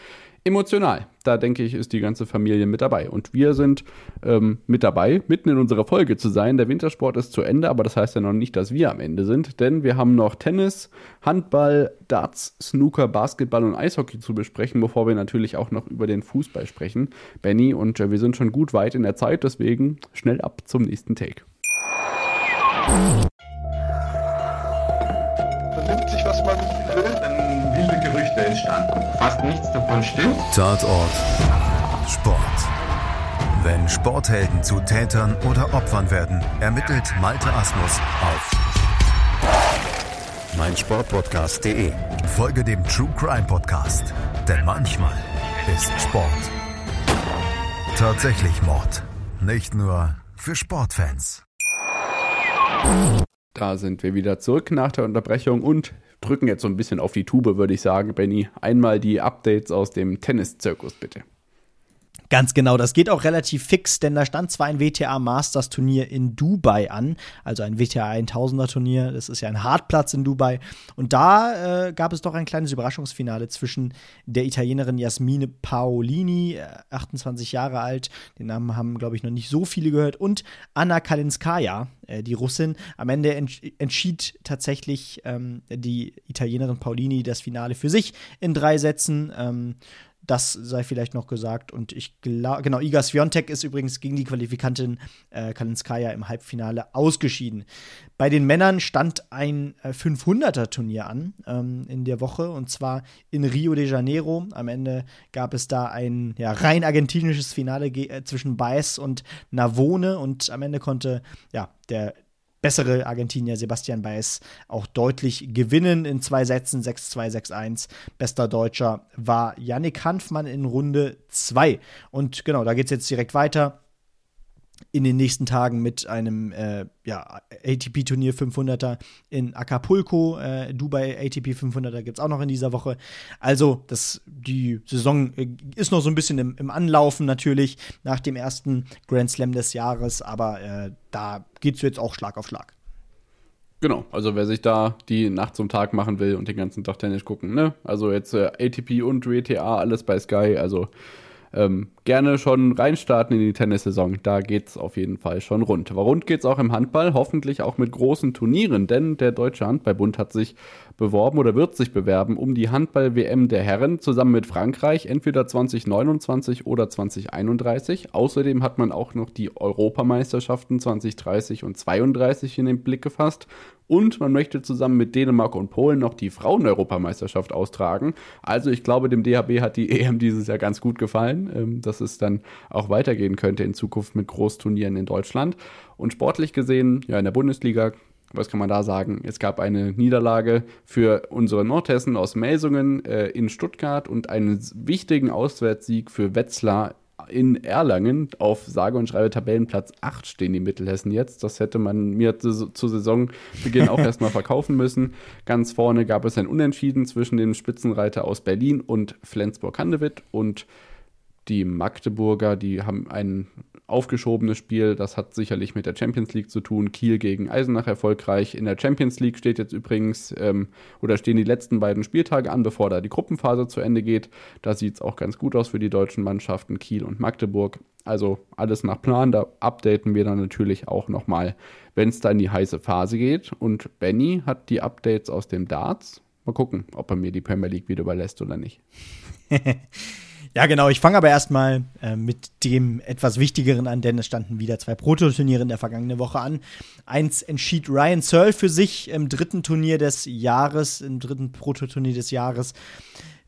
emotional. Da denke ich, ist die ganze Familie mit dabei. Und wir sind ähm, mit dabei, mitten in unserer Folge zu sein. Der Wintersport ist zu Ende, aber das heißt ja noch nicht, dass wir am Ende sind, denn wir haben noch Tennis, Handball, Darts, Snooker, Basketball und Eishockey zu besprechen, bevor wir natürlich auch noch über den Fußball sprechen. Benny und wir sind schon gut weit in der Zeit, deswegen schnell ab zum nächsten Take. Entstanden. Fast nichts davon stimmt. Tatort Sport. Wenn Sporthelden zu Tätern oder Opfern werden, ermittelt Malte Asmus auf meinsportpodcast.de. Folge dem True Crime Podcast, denn manchmal ist Sport tatsächlich Mord. Nicht nur für Sportfans. Da sind wir wieder zurück nach der Unterbrechung und drücken jetzt so ein bisschen auf die Tube, würde ich sagen, Benny. Einmal die Updates aus dem Tenniszirkus, bitte. Ganz genau, das geht auch relativ fix, denn da stand zwar ein WTA Masters Turnier in Dubai an, also ein WTA 1000er Turnier, das ist ja ein Hartplatz in Dubai. Und da äh, gab es doch ein kleines Überraschungsfinale zwischen der Italienerin Jasmine Paolini, 28 äh, Jahre alt, den Namen haben, glaube ich, noch nicht so viele gehört, und Anna Kalinskaya, äh, die Russin. Am Ende entschied tatsächlich ähm, die Italienerin Paolini das Finale für sich in drei Sätzen. Ähm, das sei vielleicht noch gesagt. Und ich glaube, genau, Iga Swiatek ist übrigens gegen die Qualifikantin äh, Kalinskaya im Halbfinale ausgeschieden. Bei den Männern stand ein äh, 500er-Turnier an ähm, in der Woche und zwar in Rio de Janeiro. Am Ende gab es da ein ja, rein argentinisches Finale äh, zwischen Baez und Navone und am Ende konnte ja der bessere Argentinier Sebastian Baez auch deutlich gewinnen in zwei Sätzen 6-2, 6-1. Bester Deutscher war Yannick Hanfmann in Runde 2. Und genau, da geht es jetzt direkt weiter in den nächsten Tagen mit einem äh, ja, ATP-Turnier 500er in Acapulco. Äh, Dubai ATP 500er gibt es auch noch in dieser Woche. Also, das, die Saison äh, ist noch so ein bisschen im, im, Anlaufen natürlich nach dem ersten Grand Slam des Jahres, aber äh, da geht es jetzt auch Schlag auf Schlag. Genau, also wer sich da die Nacht zum Tag machen will und den ganzen Tag Tennis gucken, ne? Also jetzt äh, ATP und WTA, alles bei Sky, also ähm, gerne schon reinstarten in die Tennissaison. Da geht es auf jeden Fall schon rund. Aber rund geht es auch im Handball, hoffentlich auch mit großen Turnieren, denn der Deutsche Handballbund hat sich beworben oder wird sich bewerben um die Handball-WM der Herren zusammen mit Frankreich, entweder 2029 oder 2031. Außerdem hat man auch noch die Europameisterschaften 2030 und 32 in den Blick gefasst. Und man möchte zusammen mit Dänemark und Polen noch die Frauen-Europameisterschaft austragen. Also ich glaube, dem DHB hat die EM dieses Jahr ganz gut gefallen, ähm, dass es dann auch weitergehen könnte in Zukunft mit Großturnieren in Deutschland. Und sportlich gesehen, ja, in der Bundesliga was kann man da sagen? Es gab eine Niederlage für unsere Nordhessen aus Melsungen äh, in Stuttgart und einen wichtigen Auswärtssieg für Wetzlar in Erlangen auf sage und schreibe Tabellenplatz 8 stehen die Mittelhessen jetzt. Das hätte man mir zu, zu Saisonbeginn auch erstmal verkaufen müssen. Ganz vorne gab es ein Unentschieden zwischen dem Spitzenreiter aus Berlin und Flensburg-Handewitt und die Magdeburger, die haben ein aufgeschobenes Spiel. Das hat sicherlich mit der Champions League zu tun. Kiel gegen Eisenach erfolgreich. In der Champions League steht jetzt übrigens ähm, oder stehen die letzten beiden Spieltage an, bevor da die Gruppenphase zu Ende geht. Da sieht es auch ganz gut aus für die deutschen Mannschaften Kiel und Magdeburg. Also alles nach Plan. Da updaten wir dann natürlich auch nochmal, wenn es da in die heiße Phase geht. Und Benny hat die Updates aus dem Darts. Mal gucken, ob er mir die Premier League wieder überlässt oder nicht. Ja, genau. Ich fange aber erstmal äh, mit dem etwas Wichtigeren an, denn es standen wieder zwei Prototurniere in der vergangenen Woche an. Eins entschied Ryan Searle für sich im dritten Turnier des Jahres, im dritten Prototurnier des Jahres.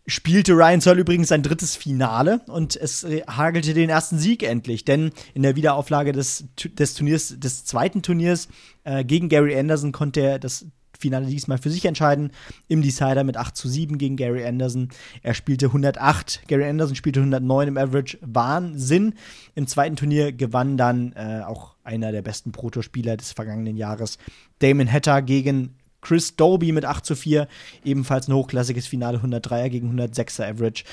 Spielte Ryan Searle übrigens sein drittes Finale und es hagelte den ersten Sieg endlich, denn in der Wiederauflage des, des Turniers, des zweiten Turniers äh, gegen Gary Anderson konnte er das Finale diesmal für sich entscheiden. Im Decider mit 8 zu 7 gegen Gary Anderson. Er spielte 108, Gary Anderson spielte 109 im Average. Wahnsinn. Im zweiten Turnier gewann dann äh, auch einer der besten Protospieler des vergangenen Jahres, Damon Hatter gegen Chris Doby mit 8 zu 4. Ebenfalls ein hochklassiges Finale, 103er gegen 106er Average.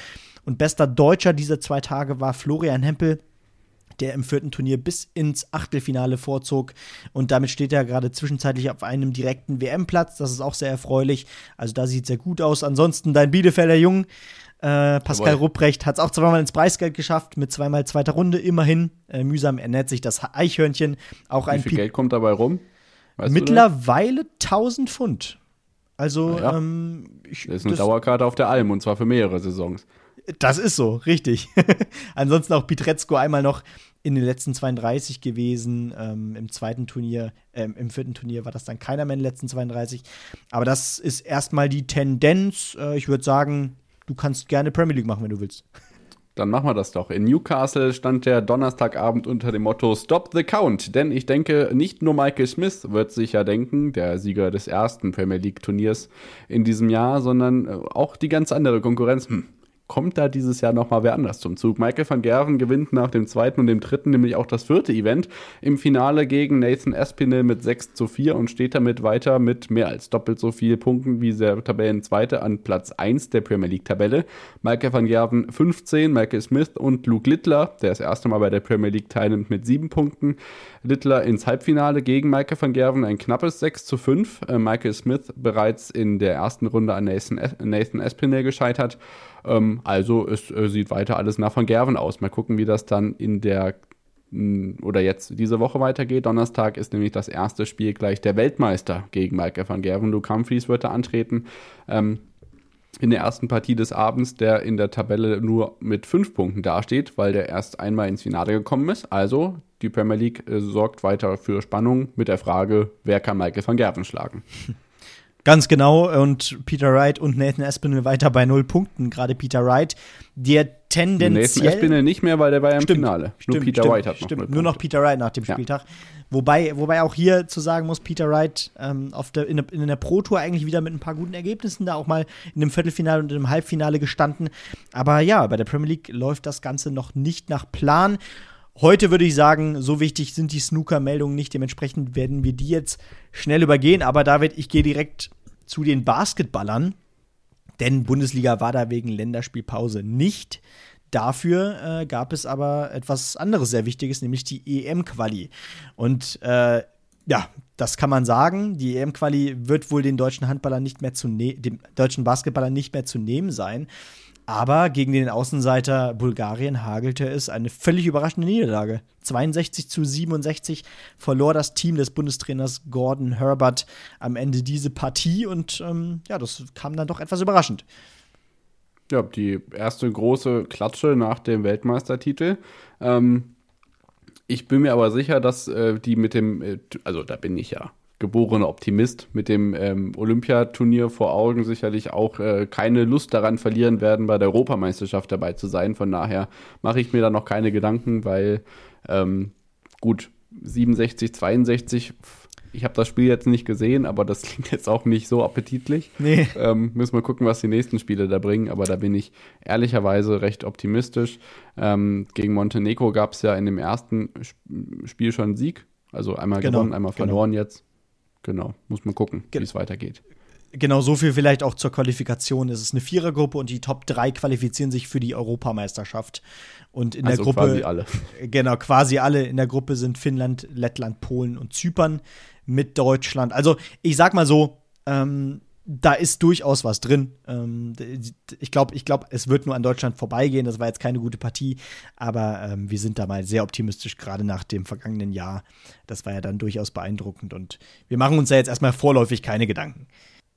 Und bester Deutscher dieser zwei Tage war Florian Hempel der im vierten Turnier bis ins Achtelfinale vorzog. Und damit steht er gerade zwischenzeitlich auf einem direkten WM-Platz. Das ist auch sehr erfreulich. Also da sieht es sehr gut aus. Ansonsten dein Bielefelder Jung, äh, Pascal Jawohl. Rupprecht, hat es auch zweimal ins Preisgeld geschafft, mit zweimal zweiter Runde, immerhin. Äh, mühsam ernährt sich das Eichhörnchen. Auch Wie ein viel Pi Geld kommt dabei rum? Weißt Mittlerweile 1000 Pfund. Also, ja. ähm, ich, das ist eine das Dauerkarte auf der Alm und zwar für mehrere Saisons. Das ist so, richtig. Ansonsten auch Pietrezko einmal noch in den letzten 32 gewesen. Ähm, Im zweiten Turnier, ähm, im vierten Turnier war das dann keiner mehr in den letzten 32. Aber das ist erstmal die Tendenz. Äh, ich würde sagen, du kannst gerne Premier League machen, wenn du willst. Dann machen wir das doch. In Newcastle stand der Donnerstagabend unter dem Motto Stop the Count. Denn ich denke, nicht nur Michael Smith wird sich ja denken, der Sieger des ersten Premier League Turniers in diesem Jahr, sondern äh, auch die ganz andere Konkurrenz. Hm, kommt da dieses Jahr nochmal wer anders zum Zug. Michael van Gerven gewinnt nach dem zweiten und dem dritten nämlich auch das vierte Event im Finale gegen Nathan Espinel mit 6 zu 4 und steht damit weiter mit mehr als doppelt so viel Punkten wie der Tabellenzweite an Platz 1 der Premier League Tabelle. Michael van Gerven 15, Michael Smith und Luke Littler, der das erste Mal bei der Premier League teilnimmt, mit 7 Punkten. Littler ins Halbfinale gegen Michael van Gerven ein knappes 6 zu 5. Äh, Michael Smith bereits in der ersten Runde an Nathan, Nathan Espinel gescheitert. Ähm, also es äh, sieht weiter alles nach Van Gerven aus. Mal gucken, wie das dann in der oder jetzt diese Woche weitergeht. Donnerstag ist nämlich das erste Spiel gleich der Weltmeister gegen Michael van Gerven. Luke Humphries wird da antreten. Ähm, in der ersten Partie des Abends, der in der Tabelle nur mit fünf Punkten dasteht, weil der erst einmal ins Finale gekommen ist. Also die Premier League äh, sorgt weiter für Spannung mit der Frage, wer kann Michael van Gerven schlagen. Ganz genau. Und Peter Wright und Nathan Espinel weiter bei null Punkten. Gerade Peter Wright, der tendenziell. Nathan Espinel nicht mehr, weil der war ja im stimmt, Finale. Stimmt, Nur Peter stimmt, Wright hat noch stimmt. Nur noch Peter Wright nach dem Spieltag. Ja. Wobei, wobei auch hier zu sagen muss, Peter Wright ähm, auf der, in, der, in der Pro Tour eigentlich wieder mit ein paar guten Ergebnissen da auch mal in dem Viertelfinale und im Halbfinale gestanden. Aber ja, bei der Premier League läuft das Ganze noch nicht nach Plan. Heute würde ich sagen, so wichtig sind die Snooker-Meldungen nicht. Dementsprechend werden wir die jetzt schnell übergehen. Aber David, ich gehe direkt zu den Basketballern, denn Bundesliga war da wegen Länderspielpause nicht. Dafür äh, gab es aber etwas anderes sehr Wichtiges, nämlich die EM-Quali. Und äh, ja, das kann man sagen. Die EM-Quali wird wohl den deutschen Handballern nicht mehr zu ne dem deutschen Basketballern nicht mehr zu nehmen sein. Aber gegen den Außenseiter Bulgarien hagelte es eine völlig überraschende Niederlage. 62 zu 67 verlor das Team des Bundestrainers Gordon Herbert am Ende diese Partie und ähm, ja, das kam dann doch etwas überraschend. Ja, die erste große Klatsche nach dem Weltmeistertitel. Ähm, ich bin mir aber sicher, dass äh, die mit dem, äh, also da bin ich ja geborener Optimist, mit dem ähm, Olympiaturnier vor Augen sicherlich auch äh, keine Lust daran verlieren werden, bei der Europameisterschaft dabei zu sein. Von daher mache ich mir da noch keine Gedanken, weil ähm, gut, 67, 62, ich habe das Spiel jetzt nicht gesehen, aber das klingt jetzt auch nicht so appetitlich. Nee. Ähm, müssen wir gucken, was die nächsten Spiele da bringen, aber da bin ich ehrlicherweise recht optimistisch. Ähm, gegen Montenegro gab es ja in dem ersten Spiel schon einen Sieg. Also einmal genau, gewonnen, einmal genau. verloren genau. jetzt. Genau, muss man gucken, wie es weitergeht. Genau, so viel vielleicht auch zur Qualifikation. Es ist eine Vierergruppe und die Top 3 qualifizieren sich für die Europameisterschaft. Und in also der Gruppe. Quasi alle. Genau, quasi alle. In der Gruppe sind Finnland, Lettland, Polen und Zypern mit Deutschland. Also, ich sag mal so, ähm, da ist durchaus was drin. Ähm, ich glaube, ich glaub, es wird nur an Deutschland vorbeigehen. Das war jetzt keine gute Partie, aber ähm, wir sind da mal sehr optimistisch, gerade nach dem vergangenen Jahr. Das war ja dann durchaus beeindruckend und wir machen uns da jetzt erstmal vorläufig keine Gedanken.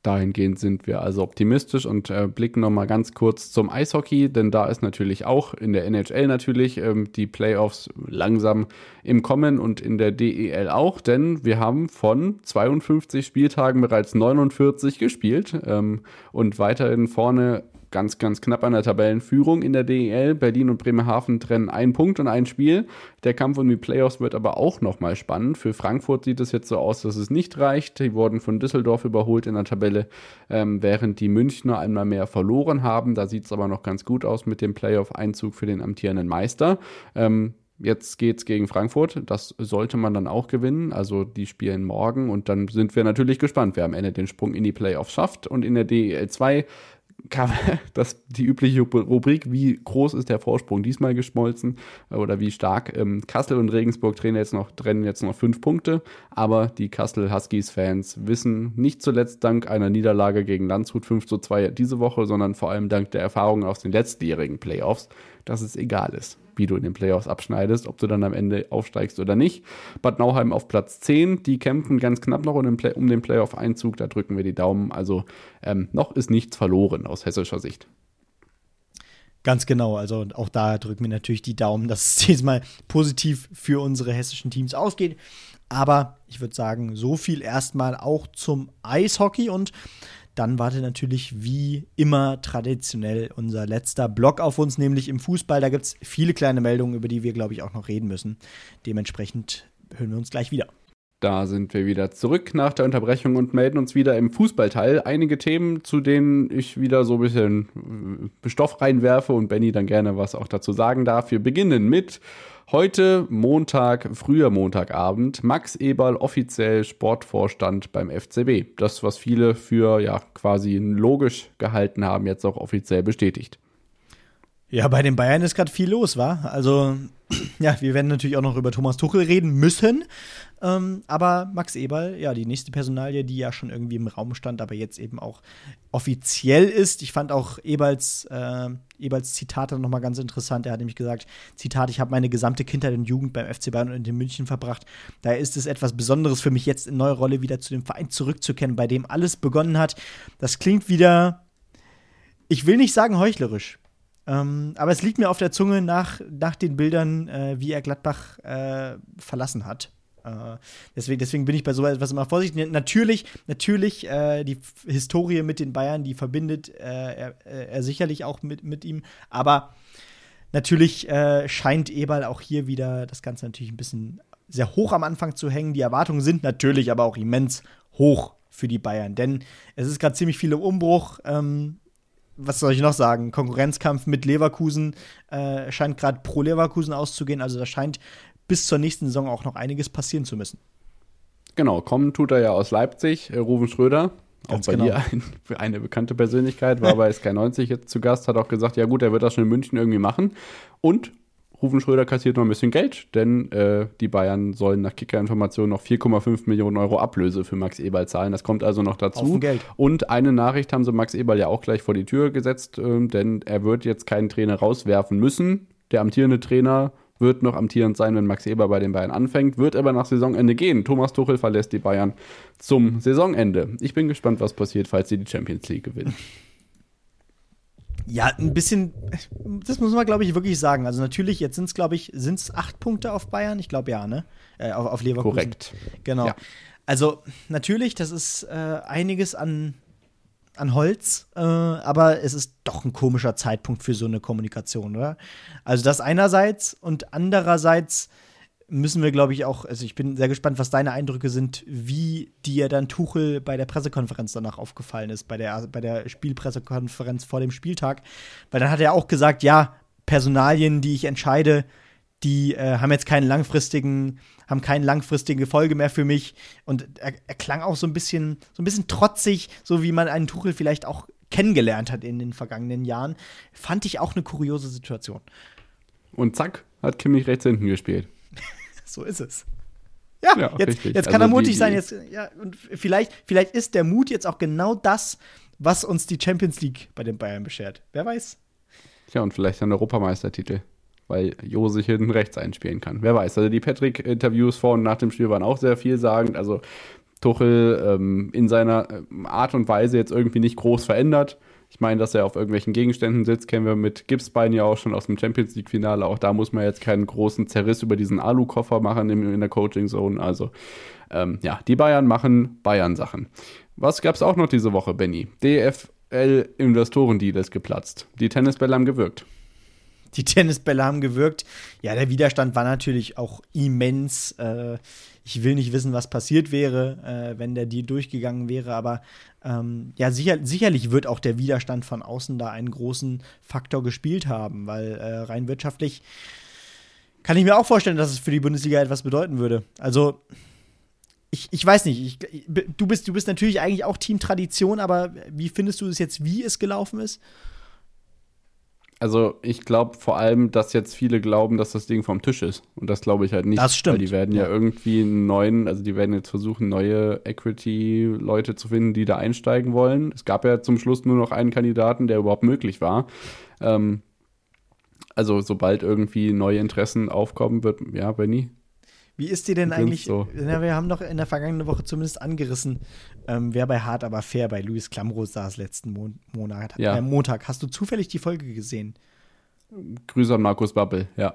Dahingehend sind wir also optimistisch und äh, blicken nochmal ganz kurz zum Eishockey, denn da ist natürlich auch in der NHL natürlich ähm, die Playoffs langsam im Kommen und in der DEL auch, denn wir haben von 52 Spieltagen bereits 49 gespielt ähm, und weiterhin vorne ganz, ganz knapp an der Tabellenführung in der DEL. Berlin und Bremerhaven trennen einen Punkt und ein Spiel. Der Kampf um die Playoffs wird aber auch nochmal spannend. Für Frankfurt sieht es jetzt so aus, dass es nicht reicht. Die wurden von Düsseldorf überholt in der Tabelle, ähm, während die Münchner einmal mehr verloren haben. Da sieht es aber noch ganz gut aus mit dem Playoff-Einzug für den amtierenden Meister. Ähm, Jetzt es gegen Frankfurt. Das sollte man dann auch gewinnen. Also die spielen morgen und dann sind wir natürlich gespannt, wer am Ende den Sprung in die Playoffs schafft. Und in der DEL 2 das die übliche Rubrik, wie groß ist der Vorsprung diesmal geschmolzen äh, oder wie stark. Ähm, Kassel und Regensburg trennen jetzt noch, trennen jetzt noch fünf Punkte, aber die Kassel Huskies-Fans wissen nicht zuletzt dank einer Niederlage gegen Landshut 5 zu 2 diese Woche, sondern vor allem dank der Erfahrungen aus den letztjährigen Playoffs, dass es egal ist, wie du in den Playoffs abschneidest, ob du dann am Ende aufsteigst oder nicht. Bad Nauheim auf Platz 10, die kämpfen ganz knapp noch um den, um Playoff-Einzug, da drücken wir die Daumen. Also ähm, noch ist nichts verloren aus hessischer Sicht. Ganz genau, also auch da drücken wir natürlich die Daumen, dass es diesmal positiv für unsere hessischen Teams ausgeht. Aber ich würde sagen, so viel erstmal auch zum Eishockey und dann wartet natürlich wie immer traditionell unser letzter Block auf uns, nämlich im Fußball. Da gibt es viele kleine Meldungen, über die wir, glaube ich, auch noch reden müssen. Dementsprechend hören wir uns gleich wieder. Da sind wir wieder zurück nach der Unterbrechung und melden uns wieder im Fußballteil. Einige Themen, zu denen ich wieder so ein bisschen äh, Stoff reinwerfe und Benny dann gerne was auch dazu sagen darf. Wir beginnen mit Heute Montag, früher Montagabend, Max Eberl offiziell Sportvorstand beim FCB. Das, was viele für ja quasi logisch gehalten haben, jetzt auch offiziell bestätigt. Ja, bei den Bayern ist gerade viel los, war. Also, ja, wir werden natürlich auch noch über Thomas Tuchel reden müssen. Ähm, aber Max Eberl, ja, die nächste Personalie, die ja schon irgendwie im Raum stand, aber jetzt eben auch offiziell ist. Ich fand auch Eberls, äh, Eberls Zitate nochmal ganz interessant. Er hat nämlich gesagt: Zitat, ich habe meine gesamte Kindheit und Jugend beim FC Bayern und in München verbracht. Daher ist es etwas Besonderes für mich, jetzt in neuer Rolle wieder zu dem Verein zurückzukehren, bei dem alles begonnen hat. Das klingt wieder, ich will nicht sagen heuchlerisch. Ähm, aber es liegt mir auf der Zunge nach, nach den Bildern, äh, wie er Gladbach äh, verlassen hat. Äh, deswegen, deswegen bin ich bei so etwas immer vorsichtig. Natürlich, natürlich äh, die Historie mit den Bayern, die verbindet äh, er, er, sicherlich auch mit, mit ihm. Aber natürlich scheint Eberl auch hier wieder das Ganze natürlich ein bisschen sehr hoch am Anfang zu hängen. Die Erwartungen sind natürlich aber auch immens hoch für die Bayern, denn es ist gerade ziemlich viel im Umbruch. Ähm, was soll ich noch sagen? Konkurrenzkampf mit Leverkusen äh, scheint gerade pro Leverkusen auszugehen. Also da scheint bis zur nächsten Saison auch noch einiges passieren zu müssen. Genau, kommen tut er ja aus Leipzig, äh, Ruven Schröder. Ganz auch bei genau. dir ein, eine bekannte Persönlichkeit, war bei SK90 jetzt zu Gast, hat auch gesagt, ja gut, er wird das schon in München irgendwie machen. Und Rufen Schröder kassiert noch ein bisschen Geld, denn äh, die Bayern sollen nach Kicker-Informationen noch 4,5 Millionen Euro Ablöse für Max Eberl zahlen. Das kommt also noch dazu. Und eine Nachricht haben sie Max Eberl ja auch gleich vor die Tür gesetzt, ähm, denn er wird jetzt keinen Trainer rauswerfen müssen. Der amtierende Trainer wird noch amtierend sein, wenn Max Eber bei den Bayern anfängt, wird aber nach Saisonende gehen. Thomas Tuchel verlässt die Bayern zum Saisonende. Ich bin gespannt, was passiert, falls sie die Champions League gewinnen. Ja, ein bisschen, das muss man, glaube ich, wirklich sagen. Also natürlich, jetzt sind es, glaube ich, sind es acht Punkte auf Bayern? Ich glaube ja, ne? Äh, auf, auf Leverkusen. Korrekt. Genau. Ja. Also natürlich, das ist äh, einiges an, an Holz, äh, aber es ist doch ein komischer Zeitpunkt für so eine Kommunikation, oder? Also das einerseits und andererseits müssen wir, glaube ich, auch, also ich bin sehr gespannt, was deine Eindrücke sind, wie dir dann Tuchel bei der Pressekonferenz danach aufgefallen ist, bei der, bei der Spielpressekonferenz vor dem Spieltag. Weil dann hat er auch gesagt, ja, Personalien, die ich entscheide, die äh, haben jetzt keinen langfristigen, haben keine langfristige Folge mehr für mich. Und er, er klang auch so ein bisschen, so ein bisschen trotzig, so wie man einen Tuchel vielleicht auch kennengelernt hat in den vergangenen Jahren. Fand ich auch eine kuriose Situation. Und zack, hat Kimmich rechts hinten gespielt. So ist es. Ja, Ja, jetzt, richtig. jetzt kann Also er mutig die- sein. Jetzt, ja, und vielleicht, vielleicht ist der Mut jetzt auch genau das, was uns die Champions League bei den Bayern beschert. Wer weiß? Tja, und vielleicht ein Europameistertitel, weil Jo sich hinten rechts einspielen kann. Wer weiß. Also die Patrick-Interviews vor und nach dem Spiel waren auch sehr vielsagend. Also Tuchel ähm, in seiner ähm, Art und Weise jetzt irgendwie nicht groß verändert. Ich meine, dass er auf irgendwelchen Gegenständen sitzt, kennen wir mit Gipsbein ja auch schon aus dem Champions League-Finale. Auch da muss man jetzt keinen großen Zerriss über diesen Alu-Koffer machen in, der Coaching-Zone. Also ähm, ja, die Bayern machen Bayern-Sachen. Was gab es auch noch diese Woche, Benny? DFL-Investorendeal ist geplatzt. Die Tennisbälle haben gewirkt. Die Tennisbälle haben gewirkt. Ja, der Widerstand war natürlich auch immens. Äh, ich will nicht wissen, was passiert wäre, äh, wenn der Deal durchgegangen wäre, aber ähm, ja, sicher, sicherlich wird auch der Widerstand von außen da einen großen Faktor gespielt haben, weil äh, rein wirtschaftlich kann ich mir auch vorstellen, dass es für die Bundesliga etwas bedeuten würde. Also, ich, ich weiß nicht, ich, du, bist, du bist natürlich eigentlich auch Team Tradition, aber wie findest du es jetzt, wie es gelaufen ist? Also ich glaube vor allem, dass jetzt viele glauben, dass das Ding vom Tisch ist. Und das glaube ich halt nicht. Das stimmt. Weil die werden ja, Ja. irgendwie einen neuen, also die werden jetzt versuchen, neue Equity-Leute zu finden, die da einsteigen wollen. Es gab ja zum Schluss nur noch einen Kandidaten, der überhaupt möglich war. Ähm, also sobald irgendwie neue Interessen aufkommen wird, ja, Benny. Wie ist dir denn Sind eigentlich, so. na, wir haben doch in der vergangenen Woche zumindest angerissen, ähm, wer bei Hart aber fair bei Luis Klamroth saß letzten Mon Monat, Ja. äh, Montag. Hast du zufällig die Folge gesehen? Grüße an Markus Babbel, ja.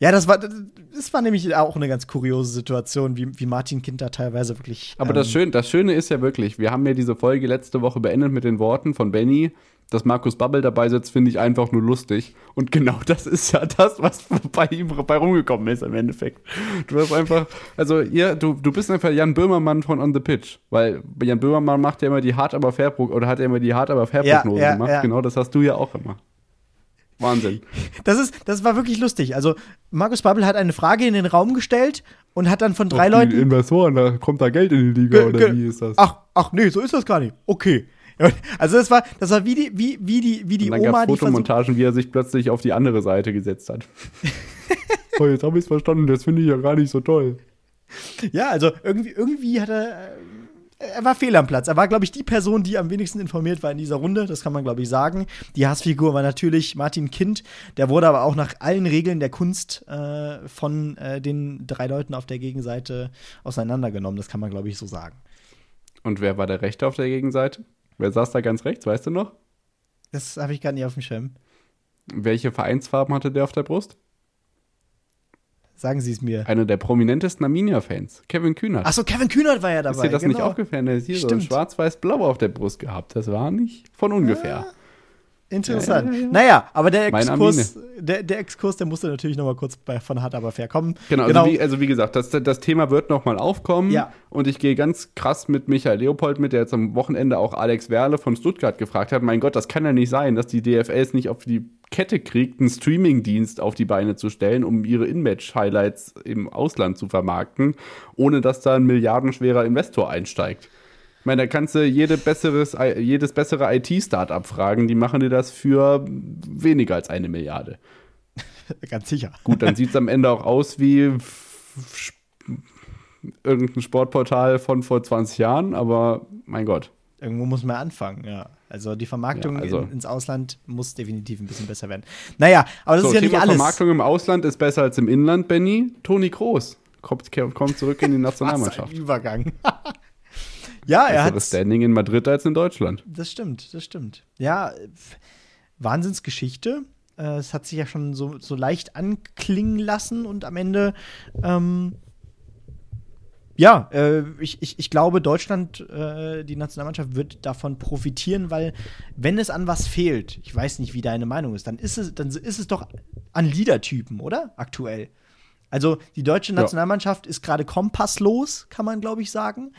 Ja, das war, das war nämlich auch eine ganz kuriose Situation, wie, wie Martin Kind da teilweise wirklich. Aber das, ähm, Schön, das Schöne ist ja wirklich, wir haben ja diese Folge letzte Woche beendet mit den Worten von Benny, dass Markus Babbel dabei sitzt, finde ich einfach nur lustig. Und genau das ist ja das, was bei ihm bei rumgekommen ist im Endeffekt. Du hast einfach, also ihr, du, du bist einfach Jan Böhmermann von On the Pitch, weil Jan Böhmermann macht ja immer die hart aber fair oder hat ja immer die hart aber fair Ja, Prognose ja, gemacht. ja. Genau, das hast du ja auch immer. Wahnsinn. Das, ist, das war wirklich lustig. Also, Markus Babbel hat eine Frage in den Raum gestellt und hat dann von drei Leuten. Investoren, da kommt da Geld in die Liga oder wie ist das? Ach, ach nee, so ist das gar nicht. Okay. Also das war, das war wie die, wie, wie die, wie die Und dann Oma, gab die es versucht, Fotomontagen, wie er sich plötzlich auf die andere Seite gesetzt hat. oh, jetzt habe ich es verstanden, das finde ich ja gar nicht so toll. Ja, also irgendwie, irgendwie hat er. Er war fehl am Platz. Er war, glaube ich, die Person, die am wenigsten informiert war in dieser Runde. Das kann man, glaube ich, sagen. Die Hassfigur war natürlich Martin Kind. Der wurde aber auch nach allen Regeln der Kunst äh, von äh, den drei Leuten auf der Gegenseite auseinandergenommen. Das kann man, glaube ich, so sagen. Und wer war der Rechte auf der Gegenseite? Wer saß da ganz rechts, weißt du noch? Das habe ich gar nicht auf dem Schirm. Welche Vereinsfarben hatte der auf der Brust? Sagen Sie es mir. Einer der prominentesten Arminia-Fans, Kevin Kühnert. Achso, Kevin Kühnert war ja dabei. Ist dir das nicht genau. aufgefallen? Der ist hier so Stimmt. schwarz-weiß-blau auf der Brust gehabt. Das war nicht von ungefähr. Interessant. Ja, ja, ja. Naja, aber der Exkurs, der, der Exkurs, der musste natürlich noch mal kurz bei, von Hart aber fair kommen. Genau, Also, wie, also wie gesagt, das, das Thema wird nochmal aufkommen. Ja. Und ich gehe ganz krass mit Michael Leopold mit, der jetzt am Wochenende auch Alex Werle von Stuttgart gefragt hat. Mein Gott, das kann ja nicht sein, dass die DFL es nicht auf die Kette kriegt, einen Streaming-Dienst auf die Beine zu stellen, um ihre In-Match-Highlights im Ausland zu vermarkten, ohne dass da ein milliardenschwerer Investor einsteigt. Ich meine, da kannst du jede besseres, jedes bessere IT-Startup fragen, die machen dir das für weniger als eine Milliarde. Ganz sicher. Gut, dann sieht es am Ende auch aus wie irgendein Sportportal von vor 20 Jahren, aber mein Gott. Irgendwo muss man anfangen, ja. Also die Vermarktung Ja, also- in, ins Ausland muss definitiv ein bisschen besser werden. Naja, aber das so, ist ja Thema nicht alles. Vermarktung im Ausland ist besser als im Inland, Benny. Toni Kroos kommt, kommt zurück in die Was Nationalmannschaft. ein Übergang. ja, er hat Besseres Standing in Madrid als in Deutschland. Das stimmt, das stimmt. Ja, Wahnsinnsgeschichte. Äh, Es hat sich ja schon so, so leicht anklingen lassen und am Ende, ähm, ja, äh, ich, ich, ich glaube, Deutschland, äh, die Nationalmannschaft wird davon profitieren, weil wenn es an was fehlt, ich weiß nicht, wie deine Meinung ist, dann ist es, dann ist es doch an Leadertypen, oder? Aktuell. Also die deutsche Ja. Nationalmannschaft ist gerade kompasslos, kann man glaube ich sagen.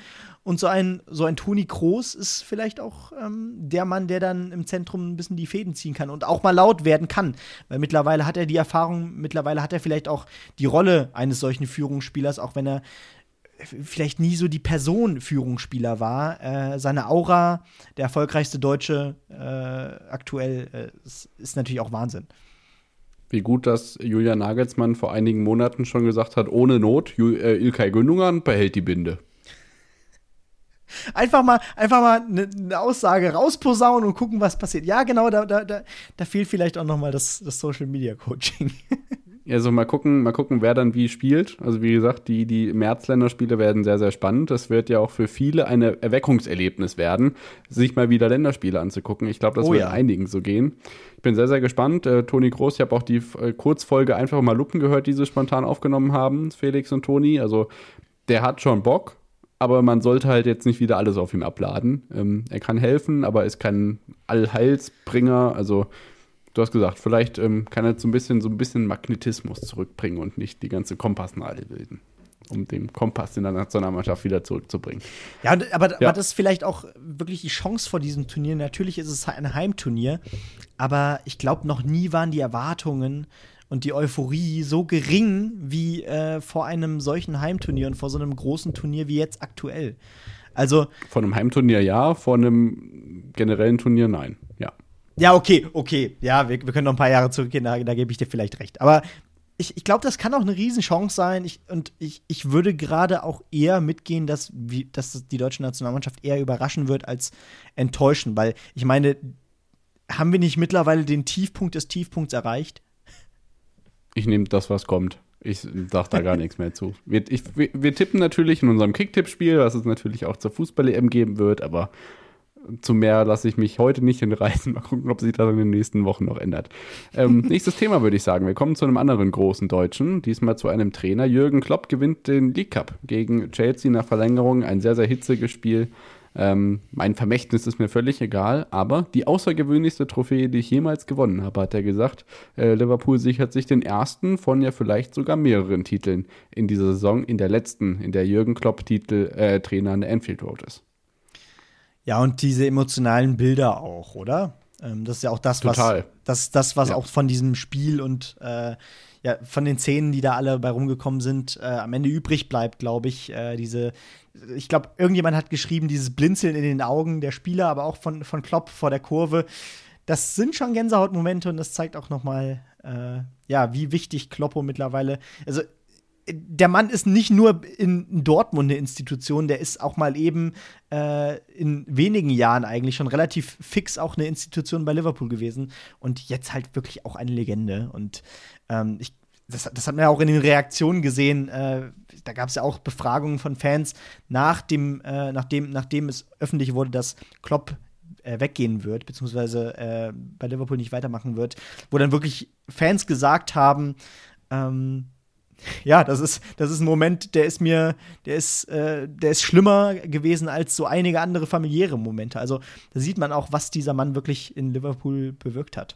Und so ein, so ein Toni Kroos ist vielleicht auch ähm, der Mann, der dann im Zentrum ein bisschen die Fäden ziehen kann und auch mal laut werden kann. Weil mittlerweile hat er die Erfahrung, mittlerweile hat er vielleicht auch die Rolle eines solchen Führungsspielers, auch wenn er vielleicht nie so die Person Führungsspieler war. Äh, seine Aura, der erfolgreichste Deutsche äh, aktuell, äh, ist, ist natürlich auch Wahnsinn. Wie gut, dass Julian Nagelsmann vor einigen Monaten schon gesagt hat, ohne Not, Ju äh, Ilkay Gündogan behält die Binde. Einfach mal, einfach mal eine ne Aussage rausposaunen und gucken, was passiert. Ja, genau, da, da, da, da fehlt vielleicht auch noch mal das, das Social Media Coaching. Also mal gucken, mal gucken, wer dann wie spielt. Also wie gesagt, die, die März-Länderspiele werden sehr, sehr spannend. Das wird ja auch für viele ein Erweckungserlebnis werden, sich mal wieder Länderspiele anzugucken. Ich glaube, das Oh wird ja. einigen so gehen. Ich bin sehr, sehr gespannt. Äh, Toni Groß, ich habe auch die äh, Kurzfolge einfach mal Luppen gehört, die sie spontan aufgenommen haben, Felix und Toni. Also der hat schon Bock, aber man sollte halt jetzt nicht wieder alles auf ihm abladen. Ähm, er kann helfen, aber ist kein Allheilsbringer. Also du hast gesagt, vielleicht ähm, kann er so ein bisschen so ein bisschen Magnetismus zurückbringen und nicht die ganze Kompassnadel bilden, um den Kompass in der Nationalmannschaft wieder zurückzubringen. Ja, aber, Ja. aber das ist vielleicht auch wirklich die Chance vor diesem Turnier. Natürlich ist es ein Heimturnier, aber ich glaube, noch nie waren die Erwartungen und die Euphorie so gering wie äh, vor einem solchen Heimturnier und vor so einem großen Turnier wie jetzt aktuell. Also, Von einem Heimturnier ja, von einem generellen Turnier nein. Ja. Ja, okay, okay. Ja, wir, wir können noch ein paar Jahre zurückgehen, da, da gebe ich dir vielleicht recht. Aber ich, ich glaube, das kann auch eine Riesenchance sein. Ich, und ich, ich würde gerade auch eher mitgehen, dass, wie, dass die deutsche Nationalmannschaft eher überraschen wird als enttäuschen. Weil ich meine, haben wir nicht mittlerweile den Tiefpunkt des Tiefpunkts erreicht? Ich nehme das, was kommt. Ich sag da gar nichts mehr zu. Wir, ich, wir, wir tippen natürlich in unserem Kicktipp-Spiel, was es natürlich auch zur Fußball-EM geben wird, aber zu mehr lasse ich mich heute nicht hinreißen. Mal gucken, ob sich das in den nächsten Wochen noch ändert. Ähm, nächstes Thema würde ich sagen. Wir kommen zu einem anderen großen Deutschen. Diesmal zu einem Trainer. Jürgen Klopp gewinnt den League Cup gegen Chelsea nach Verlängerung. Ein sehr, sehr hitziges Spiel. Ähm, mein Vermächtnis ist mir völlig egal, aber die außergewöhnlichste Trophäe, die ich jemals gewonnen habe, hat er gesagt. Äh, Liverpool sichert sich den ersten von ja vielleicht sogar mehreren Titeln in dieser Saison, in der letzten, in der Jürgen Klopp Titel äh, Trainer an der Anfield Road ist. Ja, und diese emotionalen Bilder auch, oder? Ähm, das ist ja auch das, Total. was das, das was Ja. auch von diesem Spiel und äh, ja, von den Szenen, die da alle bei rumgekommen sind, äh, am Ende übrig bleibt, glaube ich. Äh, diese, ich glaube, irgendjemand hat geschrieben, dieses Blinzeln in den Augen der Spieler, aber auch von, von Klopp vor der Kurve. Das sind schon Gänsehautmomente und das zeigt auch noch mal, äh, ja, wie wichtig Kloppo mittlerweile, also der Mann ist nicht nur in Dortmund eine Institution, der ist auch mal eben äh, in wenigen Jahren eigentlich schon relativ fix auch eine Institution bei Liverpool gewesen und jetzt halt wirklich auch eine Legende. Und ähm, ich, das, das hat man ja auch in den Reaktionen gesehen. Äh, da gab es ja auch Befragungen von Fans nach dem, äh, nachdem, nachdem es öffentlich wurde, dass Klopp äh, weggehen wird, beziehungsweise äh, bei Liverpool nicht weitermachen wird, wo dann wirklich Fans gesagt haben, ähm, ja, das ist, das ist ein Moment, der ist mir, der ist, äh, der ist schlimmer gewesen als so einige andere familiäre Momente. Also da sieht man auch, was dieser Mann wirklich in Liverpool bewirkt hat.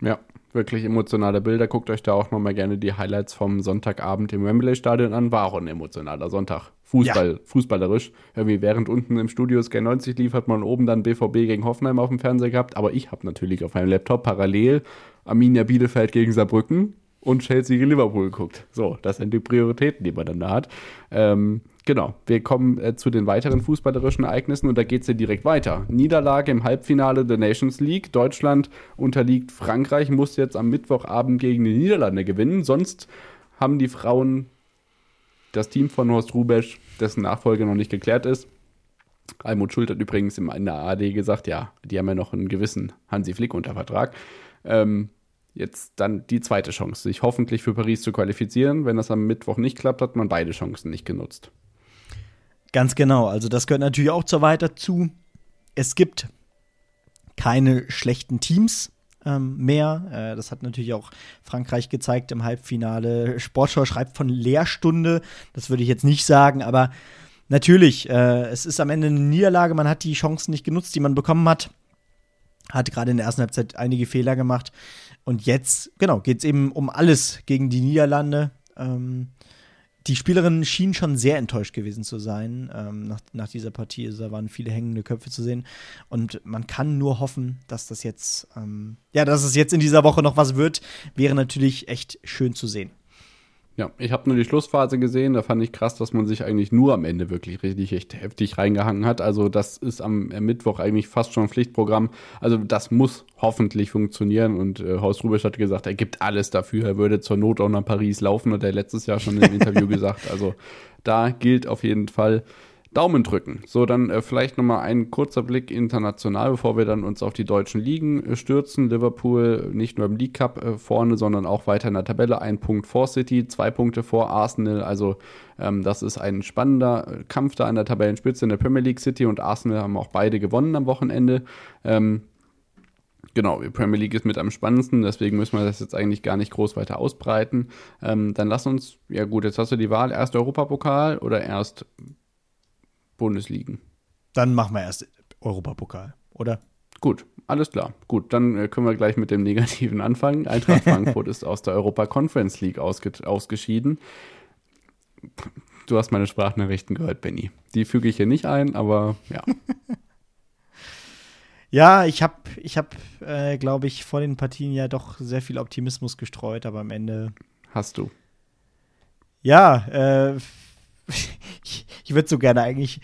Ja, wirklich emotionale Bilder. Guckt euch da auch noch mal gerne die Highlights vom Sonntagabend im Wembley-Stadion an. War auch ein emotionaler Sonntag. Fußball, fußballerisch. Irgendwie während unten im Studio Sky 90 lief, hat man oben dann BVB gegen Hoffenheim auf dem Fernseher gehabt. Aber ich habe natürlich auf meinem Laptop parallel Arminia Bielefeld gegen Saarbrücken und Chelsea gegen Liverpool geguckt. So, das sind die Prioritäten, die man dann da hat. Ähm, Genau, wir kommen äh, zu den weiteren fußballerischen Ereignissen und da geht es ja direkt weiter. Niederlage im Halbfinale der Nations League. Deutschland unterliegt Frankreich, muss jetzt am Mittwochabend gegen die Niederlande gewinnen. Sonst haben die Frauen das Team von Horst Rubesch, dessen Nachfolge noch nicht geklärt ist. Almut Schult hat übrigens in der AD gesagt, ja, die haben ja noch einen gewissen Hansi Flick unter Vertrag. Ähm, jetzt dann die zweite Chance, sich hoffentlich für Paris zu qualifizieren. Wenn das am Mittwoch nicht klappt, hat man beide Chancen nicht genutzt. Ganz genau. Also das gehört natürlich auch zur weiter zu. Es gibt keine schlechten Teams ähm, mehr. Äh, das hat natürlich auch Frankreich gezeigt im Halbfinale. Sportschau schreibt von Lehrstunde. Das würde ich jetzt nicht sagen, aber natürlich, äh, es ist am Ende eine Niederlage. Man hat die Chancen nicht genutzt, die man bekommen hat. Hat gerade in der ersten Halbzeit einige Fehler gemacht. Und jetzt, genau, geht es eben um alles gegen die Niederlande. Ähm, die Spielerin schien schon sehr enttäuscht gewesen zu sein ähm, nach, nach dieser Partie. Also, da waren viele hängende Köpfe zu sehen. Und man kann nur hoffen, dass das jetzt, ähm, ja, dass es jetzt in dieser Woche noch was wird. Wäre natürlich echt schön zu sehen. Ja, ich habe nur die Schlussphase gesehen, da fand ich krass, dass man sich eigentlich nur am Ende wirklich richtig echt heftig reingehangen hat. Also das ist am Mittwoch eigentlich fast schon ein Pflichtprogramm. Also das muss hoffentlich funktionieren und äh, Horst Rubisch hat gesagt, er gibt alles dafür, er würde zur Not auch nach Paris laufen, hat er letztes Jahr schon im Interview gesagt. Also da gilt auf jeden Fall, Daumen drücken. So, dann äh, vielleicht nochmal ein kurzer Blick international, bevor wir dann uns auf die deutschen Ligen äh, stürzen. Liverpool nicht nur im League Cup äh, vorne, sondern auch weiter in der Tabelle. Ein Punkt vor City, zwei Punkte vor Arsenal. Also ähm, das ist ein spannender äh, Kampf da an der Tabellenspitze in der Premier League. City und Arsenal haben auch beide gewonnen am Wochenende. Ähm, Genau, die Premier League ist mit am spannendsten, deswegen müssen wir das jetzt eigentlich gar nicht groß weiter ausbreiten. Ähm, dann lass uns, ja gut, jetzt hast du die Wahl, erst Europapokal oder erst Bundesligen. Dann machen wir erst Europapokal, oder? Gut, alles klar. Gut, dann äh, können wir gleich mit dem Negativen anfangen. Eintracht Frankfurt ist aus der Europa Conference League ausge ausgeschieden. Du hast meine Sprachnachrichten gehört, Benny. Die füge ich hier nicht ein, aber ja. ja, ich habe, ich hab, äh, glaube ich, vor den Partien ja doch sehr viel Optimismus gestreut, aber am Ende. Hast du. Ja, äh, ich, ich würde so gerne eigentlich.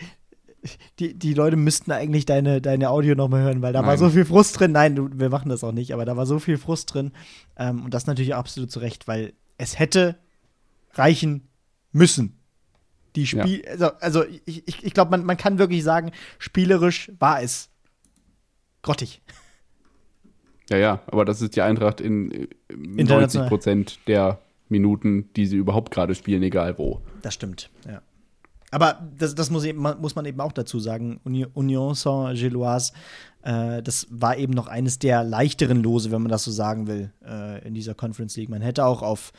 Die, die Leute müssten eigentlich deine, deine Audio nochmal hören, weil da Nein. war so viel Frust drin. Nein, du, wir machen das auch nicht, aber da war so viel Frust drin. Ähm, und das natürlich absolut zu Recht, weil es hätte reichen müssen. Die Spiel, ja. also, also ich, ich, ich glaube, man, man kann wirklich sagen, spielerisch war es grottig. Ja, ja, aber das ist die Eintracht in, in 90 Prozent der Minuten, die sie überhaupt gerade spielen, egal wo. Das stimmt, ja. Aber das, das muss, eben, muss, man eben auch dazu sagen. Union Saint-Gilloise, äh, das war eben noch eines der leichteren Lose, wenn man das so sagen will, äh, in dieser Conference League. Man hätte auch auf,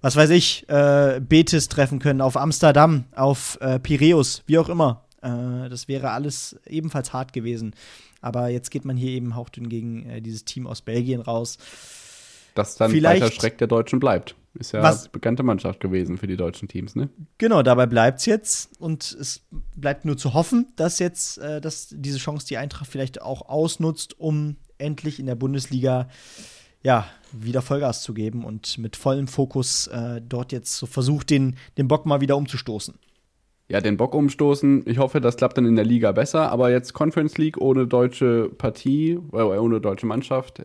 was weiß ich, äh, Betis treffen können, auf Amsterdam, auf äh, Piräus, wie auch immer. Äh, das wäre alles ebenfalls hart gewesen. Aber jetzt geht man hier eben hauchdünn gegen äh, dieses Team aus Belgien raus. Das dann Vielleicht, weiter Schreck der Deutschen bleibt. Ist ja was, bekannte Mannschaft gewesen für die deutschen Teams, ne? Genau, dabei bleibt es jetzt. Und es bleibt nur zu hoffen, dass jetzt äh, dass diese Chance die Eintracht vielleicht auch ausnutzt, um endlich in der Bundesliga ja, wieder Vollgas zu geben und mit vollem Fokus äh, dort jetzt so versucht, den, den Bock mal wieder umzustoßen. Ja, den Bock umstoßen. Ich hoffe, das klappt dann in der Liga besser. Aber jetzt Conference League ohne deutsche Partie, äh, ohne deutsche Mannschaft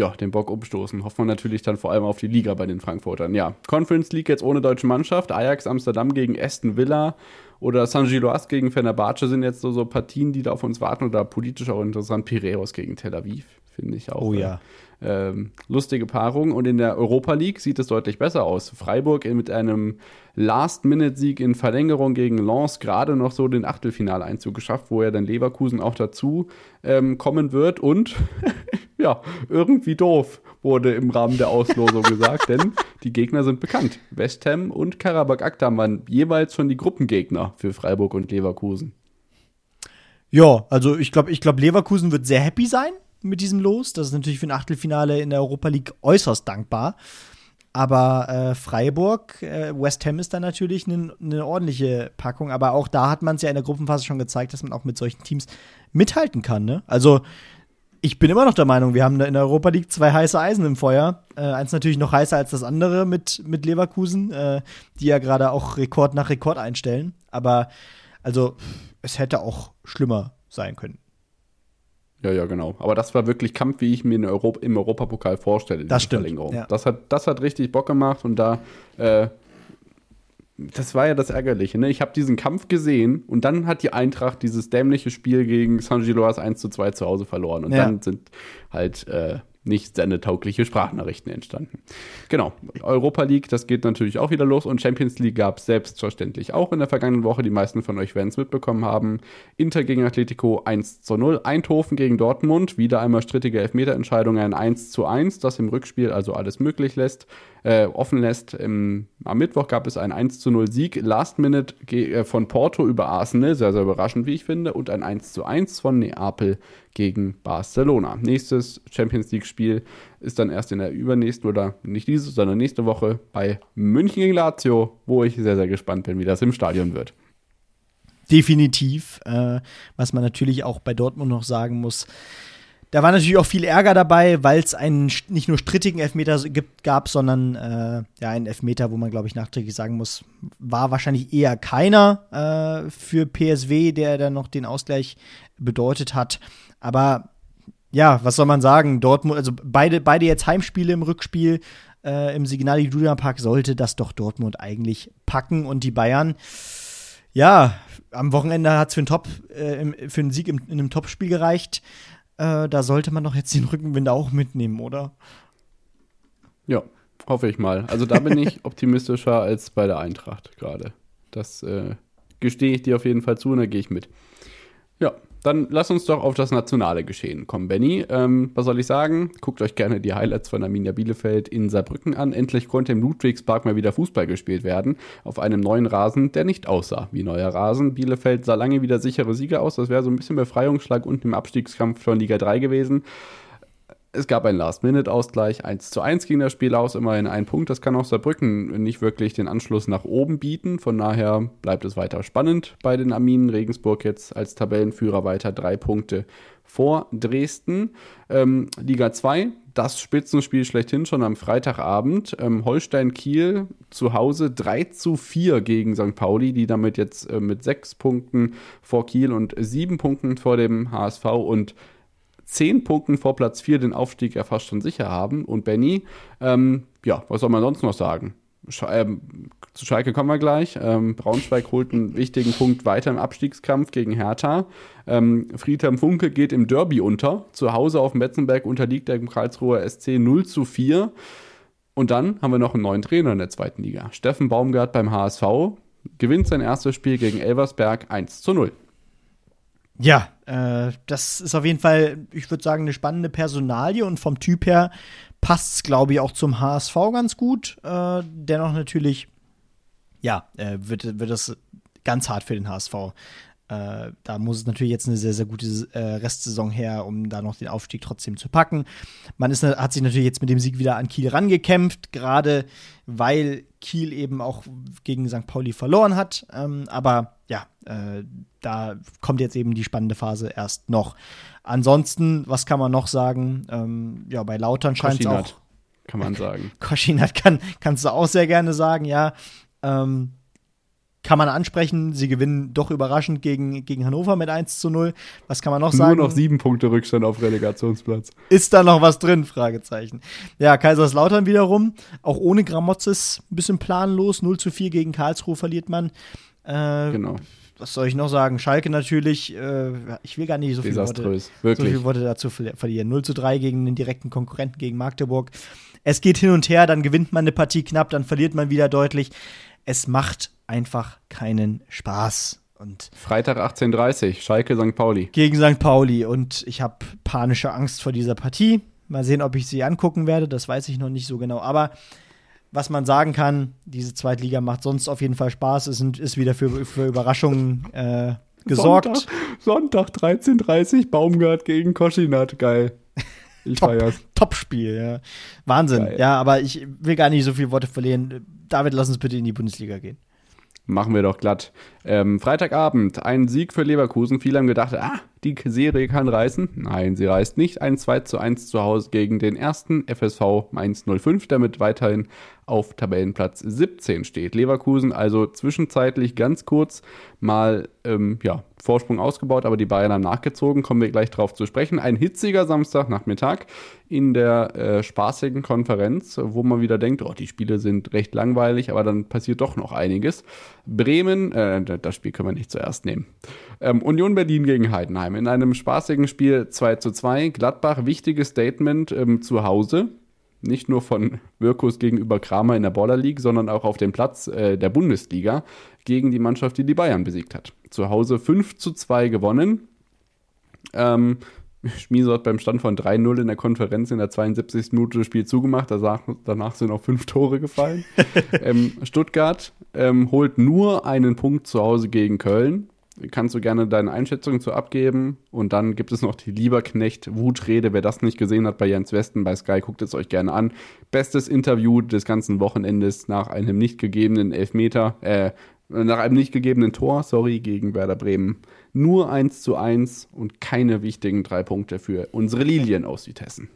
ja, den Bock umstoßen. Hoffen wir natürlich dann vor allem auf die Liga bei den Frankfurtern. Ja, Conference League jetzt ohne deutsche Mannschaft. Ajax Amsterdam gegen Aston Villa oder San Giloas gegen Fenerbahce sind jetzt so, so Partien, die da auf uns warten. Oder politisch auch interessant. Piraeus gegen Tel Aviv, finde ich auch. Oh ja. Äh, lustige Paarung. Und in der Europa League sieht es deutlich besser aus. Freiburg mit einem Last-Minute-Sieg in Verlängerung gegen Lens gerade noch so den Achtelfinaleinzug geschafft, wo er dann Leverkusen auch dazu ähm, kommen wird. Und ja, irgendwie doof, wurde im Rahmen der Auslosung gesagt, denn die Gegner sind bekannt. West Ham und Karabakh Akta waren jeweils schon die Gruppengegner für Freiburg und Leverkusen. Ja, also ich glaube, ich glaube, Leverkusen wird sehr happy sein mit diesem Los. Das ist natürlich für ein Achtelfinale in der Europa League äußerst dankbar. Aber äh, Freiburg, äh, West Ham ist dann natürlich eine ne ordentliche Packung. Aber auch da hat man es ja in der Gruppenphase schon gezeigt, dass man auch mit solchen Teams mithalten kann. Ne? Also Ich bin immer noch der Meinung, wir haben in der Europa League zwei heiße Eisen im Feuer. Äh, eins natürlich noch heißer als das andere mit, mit Leverkusen, äh, die ja gerade auch Rekord nach Rekord einstellen. Aber also, es hätte auch schlimmer sein können. Ja, ja, genau. Aber das war wirklich Kampf, wie ich mir in Europ im Europapokal vorstelle. Das stimmt, ja. Das, hat, das hat richtig Bock gemacht und da, äh, das war ja das Ärgerliche. Ne? Ich habe diesen Kampf gesehen und dann hat die Eintracht dieses dämliche Spiel gegen Saint-Gilloise 1 zu 2 zu Hause verloren. Und Ja. dann sind halt äh, nicht sendetaugliche Sprachnachrichten entstanden. Genau. Europa League, das geht natürlich auch wieder los und Champions League gab es selbstverständlich auch in der vergangenen Woche. Die meisten von euch werden es mitbekommen haben. Inter gegen Atletico 1 zu 0. Eindhoven gegen Dortmund. Wieder einmal strittige Elfmeterentscheidung, ein 1 zu 1, das im Rückspiel also alles möglich lässt, äh, offen lässt. Im, am Mittwoch gab es einen 1 zu 0 Sieg. Last Minute äh, von Porto über Arsenal. Sehr, sehr überraschend, wie ich finde. Und ein 1 zu 1 von Neapel gegen Barcelona. Nächstes Champions League-Spiel ist dann erst in der übernächsten oder nicht diese, sondern nächste Woche bei München gegen Lazio, wo ich sehr, sehr gespannt bin, wie das im Stadion wird. Definitiv. Äh, was man natürlich auch bei Dortmund noch sagen muss. Da war natürlich auch viel Ärger dabei, weil es einen nicht nur strittigen Elfmeter gibt, gab, sondern äh, ja einen Elfmeter, wo man, glaube ich, nachträglich sagen muss, war wahrscheinlich eher keiner äh, für PSW, der dann noch den Ausgleich bedeutet hat. Aber ja, was soll man sagen? Dortmund, also beide, beide jetzt Heimspiele im Rückspiel äh, im Signal Iduna Park sollte das doch Dortmund eigentlich packen und die Bayern ja, am Wochenende hat es für, einen äh, für einen Sieg im, in einem Topspiel gereicht. Äh, da sollte man doch jetzt den Rückenwind auch mitnehmen, oder? Ja, hoffe ich mal. Also da bin ich optimistischer als bei der Eintracht gerade. Das äh, gestehe ich dir auf jeden Fall zu und da gehe ich mit. Ja, dann lass uns doch auf das nationale Geschehen kommen, Benny. Ähm, was soll ich sagen? Guckt euch gerne die Highlights von Arminia Bielefeld in Saarbrücken an. Endlich konnte im Ludwigspark mal wieder Fußball gespielt werden. Auf einem neuen Rasen, der nicht aussah wie neuer Rasen. Bielefeld sah lange wieder sichere Sieger aus. Das wäre so ein bisschen Befreiungsschlag unten im Abstiegskampf von Liga 3 gewesen. Es gab einen Last-Minute-Ausgleich. 1 zu 1 ging das Spiel aus, immerhin ein Punkt. Das kann auch Saarbrücken nicht wirklich den Anschluss nach oben bieten. Von daher bleibt es weiter spannend bei den Arminen. Regensburg jetzt als Tabellenführer weiter drei Punkte vor Dresden. Ähm, Liga 2, das Spitzenspiel schlechthin schon am Freitagabend. Ähm, Holstein-Kiel zu Hause 3 zu 4 gegen St. Pauli, die damit jetzt äh, mit sechs Punkten vor Kiel und sieben Punkten vor dem HSV und zehn Punkten vor Platz 4 den Aufstieg ja fast schon sicher haben. Und Benny, ähm, ja, was soll man sonst noch sagen? Sch ähm, zu Schalke kommen wir gleich. Ähm, Braunschweig holt einen wichtigen Punkt weiter im Abstiegskampf gegen Hertha. Ähm, Friedhelm Funke geht im Derby unter. Zu Hause auf Metzenberg unterliegt er im Karlsruher SC 0 zu 4. Und dann haben wir noch einen neuen Trainer in der zweiten Liga. Steffen Baumgart beim HSV gewinnt sein erstes Spiel gegen Elversberg 1 zu 0. Ja, äh, das ist auf jeden Fall, ich würde sagen, eine spannende Personalie und vom Typ her passt es, glaube ich, auch zum HSV ganz gut. Äh, dennoch natürlich, ja, äh, wird, wird das ganz hart für den HSV. Äh, da muss es natürlich jetzt eine sehr, sehr gute äh, Restsaison her, um da noch den Aufstieg trotzdem zu packen. Man ist, hat sich natürlich jetzt mit dem Sieg wieder an Kiel rangekämpft, gerade weil Kiel eben auch gegen St. Pauli verloren hat. Ähm, aber ja, äh, da kommt jetzt eben die spannende Phase erst noch. Ansonsten, was kann man noch sagen? Ähm, ja, bei Lautern scheint es auch. Koschinat, kann man sagen. Koschinat kann, kannst du auch sehr gerne sagen, ja. Ähm, kann man ansprechen, sie gewinnen doch überraschend gegen, gegen Hannover mit 1 zu 0. Was kann man noch sagen? Nur noch sieben Punkte Rückstand auf Relegationsplatz. Ist da noch was drin? Fragezeichen. Ja, Kaiserslautern wiederum, auch ohne Gramotzes, ein bisschen planlos. 0 zu 4 gegen Karlsruhe verliert man. Äh, Genau. Was soll ich noch sagen? Schalke natürlich, äh, ich will gar nicht so viele Worte, Desaströs. so Wirklich. viele Worte dazu verli- verlieren. 0 zu 3 gegen den direkten Konkurrenten gegen Magdeburg. Es geht hin und her, dann gewinnt man eine Partie knapp, dann verliert man wieder deutlich. Es macht einfach keinen Spaß. Und Freitag 18.30 Schalke St. Pauli. gegen St. Pauli. Und ich habe panische Angst vor dieser Partie. Mal sehen, ob ich sie angucken werde. Das weiß ich noch nicht so genau. Aber was man sagen kann, diese Zweitliga macht sonst auf jeden Fall Spaß. Es sind, ist wieder für, für Überraschungen äh, gesorgt. Sonntag, Sonntag 13.30 Baumgart gegen Koschinat. Geil. Ich Top. feier's. Top-Spiel, ja. Wahnsinn. Geil. Ja, aber ich will gar nicht so viele Worte verlieren. David, lass uns bitte in die Bundesliga gehen. Machen wir doch glatt. Ähm, Freitagabend, ein Sieg für Leverkusen. Viele haben gedacht, ah, die Serie kann reißen. Nein, sie reißt nicht. Ein 2 zu 1 zu Hause gegen den ersten FSV 105, damit weiterhin auf Tabellenplatz 17 steht. Leverkusen also zwischenzeitlich ganz kurz mal ähm, ja, Vorsprung ausgebaut, aber die Bayern haben nachgezogen. Kommen wir gleich drauf zu sprechen. Ein hitziger Samstagnachmittag in der äh, spaßigen Konferenz, wo man wieder denkt, oh, die Spiele sind recht langweilig, aber dann passiert doch noch einiges. Bremen, äh, das Spiel können wir nicht zuerst nehmen. Ähm, Union Berlin gegen Heidenheim in einem spaßigen Spiel 2 zu 2. Gladbach, wichtiges Statement ähm, zu Hause nicht nur von Wirkus gegenüber Kramer in der Baller League, sondern auch auf dem Platz äh, der Bundesliga gegen die Mannschaft, die die Bayern besiegt hat. Zu Hause 5 zu 2 gewonnen. Ähm, Schmieso hat beim Stand von 3-0 in der Konferenz in der 72. Minute das Spiel zugemacht. Danach, danach sind auch fünf Tore gefallen. ähm, Stuttgart ähm, holt nur einen Punkt zu Hause gegen Köln kannst du gerne deine Einschätzung zu abgeben. Und dann gibt es noch die Lieberknecht-Wutrede. Wer das nicht gesehen hat bei Jens Westen bei Sky, guckt es euch gerne an. Bestes Interview des ganzen Wochenendes nach einem nicht gegebenen Elfmeter, äh, nach einem nicht gegebenen Tor, sorry, gegen Werder Bremen. Nur 1 zu 1 und keine wichtigen drei Punkte für unsere Lilien aus Südhessen.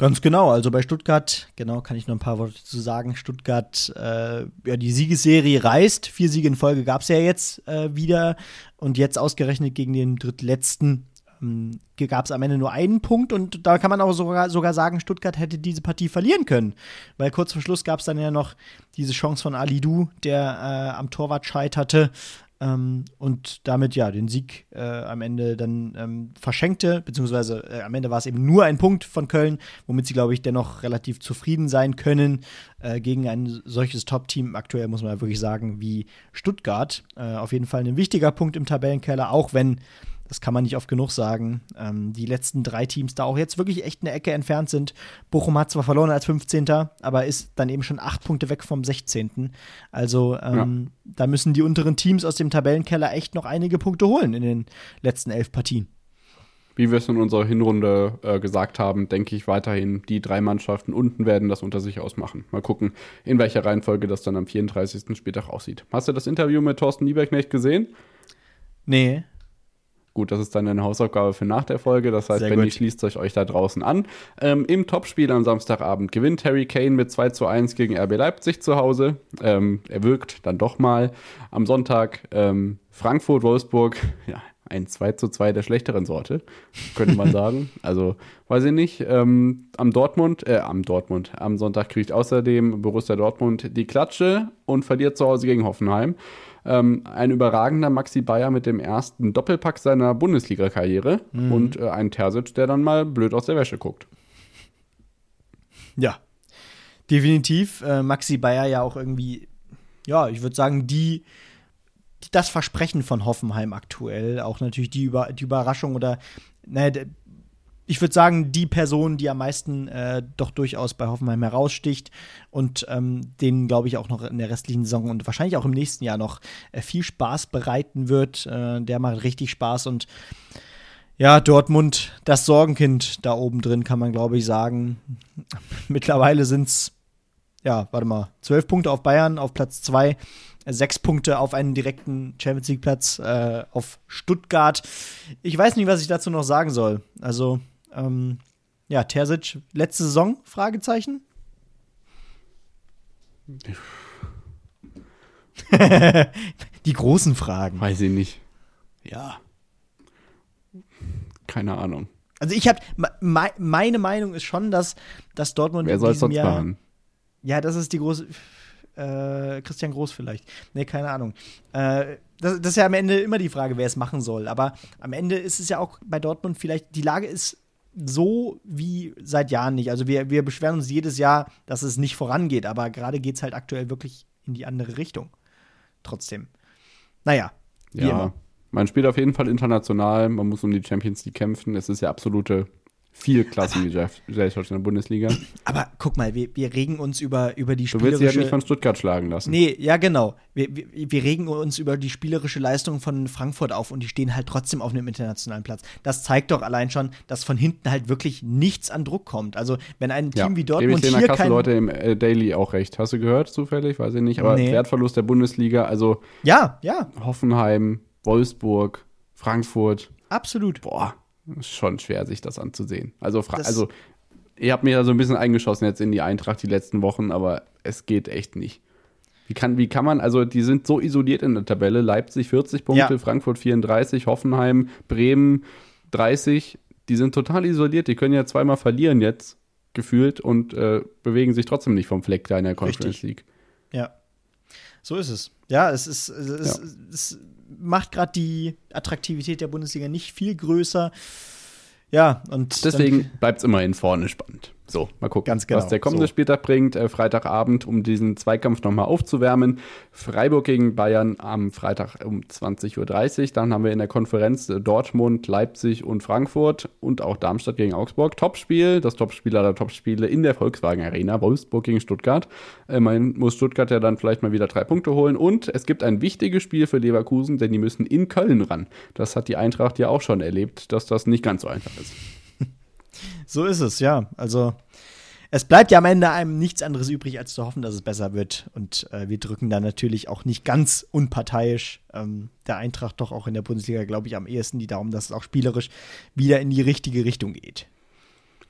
Ganz genau, also bei Stuttgart, genau, kann ich noch ein paar Worte zu sagen. Stuttgart, äh, ja, die Siegesserie reißt. Vier Siege in Folge gab es ja jetzt äh, wieder. Und jetzt ausgerechnet gegen den drittletzten gab es am Ende nur einen Punkt. Und da kann man auch sogar, sogar sagen, Stuttgart hätte diese Partie verlieren können. Weil kurz vor Schluss gab es dann ja noch diese Chance von Ali der äh, am Torwart scheiterte. Ähm, und damit ja den Sieg äh, am Ende dann ähm, verschenkte, beziehungsweise äh, am Ende war es eben nur ein Punkt von Köln, womit sie, glaube ich, dennoch relativ zufrieden sein können äh, gegen ein solches Top-Team. Aktuell muss man ja wirklich sagen, wie Stuttgart. Äh, auf jeden Fall ein wichtiger Punkt im Tabellenkeller, auch wenn das kann man nicht oft genug sagen. Ähm, die letzten drei Teams da auch jetzt wirklich echt eine Ecke entfernt sind. Bochum hat zwar verloren als 15., aber ist dann eben schon acht Punkte weg vom 16. Also ähm, ja. da müssen die unteren Teams aus dem Tabellenkeller echt noch einige Punkte holen in den letzten elf Partien. Wie wir es in unserer Hinrunde äh, gesagt haben, denke ich weiterhin, die drei Mannschaften unten werden das unter sich ausmachen. Mal gucken, in welcher Reihenfolge das dann am 34. Spieltag aussieht. Hast du das Interview mit Thorsten Lieberknecht gesehen? Nee. Gut, das ist dann eine Hausaufgabe für nach der Folge. Das heißt, Benny schließt euch euch da draußen an. Ähm, Im Topspiel am Samstagabend gewinnt Harry Kane mit 2 zu 1 gegen RB Leipzig zu Hause. Ähm, er wirkt dann doch mal. Am Sonntag ähm, Frankfurt-Wolfsburg. Ja, ein 2 zu 2 der schlechteren Sorte, könnte man sagen. Also, weiß ich nicht. Ähm, am Dortmund, äh, am Dortmund, am Sonntag kriegt außerdem Borussia Dortmund die Klatsche und verliert zu Hause gegen Hoffenheim. Ähm, ein überragender Maxi Bayer mit dem ersten Doppelpack seiner Bundesliga-Karriere mhm. und äh, ein Terzic, der dann mal blöd aus der Wäsche guckt. Ja, definitiv. Äh, Maxi Bayer ja auch irgendwie, ja, ich würde sagen, die, die, das Versprechen von Hoffenheim aktuell, auch natürlich die, Über, die Überraschung oder, naja, ich würde sagen, die Person, die am meisten äh, doch durchaus bei Hoffenheim heraussticht und ähm, denen, glaube ich, auch noch in der restlichen Saison und wahrscheinlich auch im nächsten Jahr noch äh, viel Spaß bereiten wird. Äh, der macht richtig Spaß und ja, Dortmund, das Sorgenkind da oben drin, kann man, glaube ich, sagen. Mittlerweile sind es, ja, warte mal, zwölf Punkte auf Bayern auf Platz zwei sechs Punkte auf einen direkten Champions League Platz äh, auf Stuttgart. Ich weiß nicht, was ich dazu noch sagen soll. Also ähm, ja, Terzic, letzte Saison? Fragezeichen. Die großen Fragen. Weiß ich nicht. Ja. Keine Ahnung. Also ich habe me meine Meinung ist schon, dass, dass Dortmund Wer soll sonst Jahr, machen? Ja, das ist die große äh, Christian Groß vielleicht. Nee, keine Ahnung. Äh, das, das, ist ja am Ende immer die Frage, wer es machen soll. Aber am Ende ist es ja auch bei Dortmund vielleicht, die Lage ist so wie seit Jahren nicht. Also wir, wir beschweren uns jedes Jahr, dass es nicht vorangeht, aber gerade geht es halt aktuell wirklich in die andere Richtung. Trotzdem. Naja, wie ja, immer. Man spielt auf jeden Fall international, man muss um die Champions League kämpfen. Es ist ja absolute viel Klassengesellschaft in der Bundesliga. Aber guck mal, wir, wir regen uns über, über die Du spielerische... willst dich ja nicht von Stuttgart schlagen lassen. Nee, ja, genau. Wir, wir, wir regen uns über die spielerische Leistung von Frankfurt auf und die stehen halt trotzdem auf einem internationalen Platz. Das zeigt doch allein schon, dass von hinten halt wirklich nichts an Druck kommt. Also, wenn ein Team wie Dortmund ich hier der Kasse kein. Leute im äh, Daily auch recht. Hast du gehört, zufällig? Weiß ich nicht. Aber Nee. Wertverlust der Bundesliga, also Ja, ja, Hoffenheim, Wolfsburg, Frankfurt. absolut. Boah, schon schwer, sich das anzusehen. Also, Das- also ihr habt mir ja so ein bisschen eingeschossen jetzt in die Eintracht die letzten Wochen, aber es geht echt nicht. Wie kann, wie kann man, also die sind so isoliert in der Tabelle. Leipzig 40 Punkte, Ja. Frankfurt 34, Hoffenheim, Bremen 30. Die sind total isoliert. Die können ja zweimal verlieren jetzt, gefühlt, und äh, bewegen sich trotzdem nicht vom Fleck da in der Conference. League. So ist es. Ja, es ist, es, ist, Ja. es macht gerade die Attraktivität der Bundesliga nicht viel größer. Ja, und Deswegen bleibt es immerhin vorne spannend. So, mal gucken, Ganz genau, was der kommende so. Spieltag bringt. Äh, Freitagabend, um diesen Zweikampf nochmal aufzuwärmen. Freiburg gegen Bayern am Freitag um 20.30 Uhr. Dann haben wir in der Konferenz äh, Dortmund, Leipzig und Frankfurt und auch Darmstadt gegen Augsburg. Topspiel, das Topspiel aller Topspiele in der Volkswagen Arena. Wolfsburg gegen Stuttgart. Immerhin muss Stuttgart ja dann vielleicht mal wieder drei Punkte holen. Und es gibt ein wichtiges Spiel für Leverkusen, denn die müssen in Köln ran. Das hat die Eintracht ja auch schon erlebt, dass das nicht ganz so einfach ist. So ist es, ja. Also es bleibt ja am Ende einem nichts anderes übrig, als zu hoffen, dass es besser wird. Und äh, wir drücken da natürlich auch nicht ganz unparteiisch ähm, der Eintracht doch auch in der Bundesliga, glaube ich, am ehesten die Daumen, dass es auch spielerisch wieder in die richtige Richtung geht.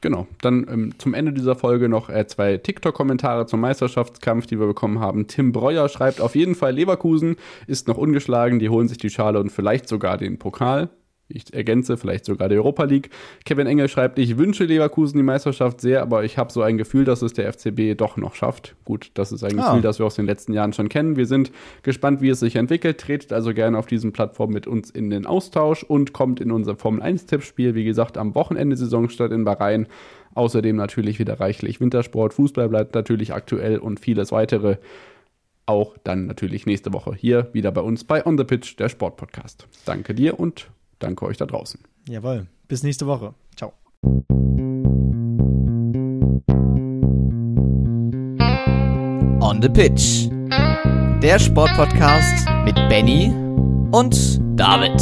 Genau, dann ähm, zum Ende dieser Folge noch äh, zwei TikTok-Kommentare zum Meisterschaftskampf, die wir bekommen haben. Tim Breuer schreibt auf jeden Fall, Leverkusen ist noch ungeschlagen, die holen sich die Schale und vielleicht sogar den Pokal. Ich ergänze, vielleicht sogar die Europa League. Kevin Engel schreibt, ich wünsche Leverkusen die Meisterschaft sehr, aber ich habe so ein Gefühl, dass es der FCB doch noch schafft. Gut, das ist ein Ah. Gefühl, das wir aus den letzten Jahren schon kennen. Wir sind gespannt, wie es sich entwickelt. Tretet also gerne auf diesen Plattformen mit uns in den Austausch und kommt in unser Formel 1-Tippspiel. Wie gesagt, am Wochenende Saisonstart in Bahrain. Außerdem natürlich wieder reichlich Wintersport. Fußball bleibt natürlich aktuell und vieles weitere. Auch dann natürlich nächste Woche hier wieder bei uns bei On the Pitch, der Sportpodcast. Danke dir und danke euch da draußen. Jawohl. Bis nächste Woche. Ciao. On the Pitch. Der Sportpodcast mit Benny und David.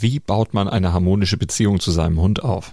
Wie baut man eine harmonische Beziehung zu seinem Hund auf?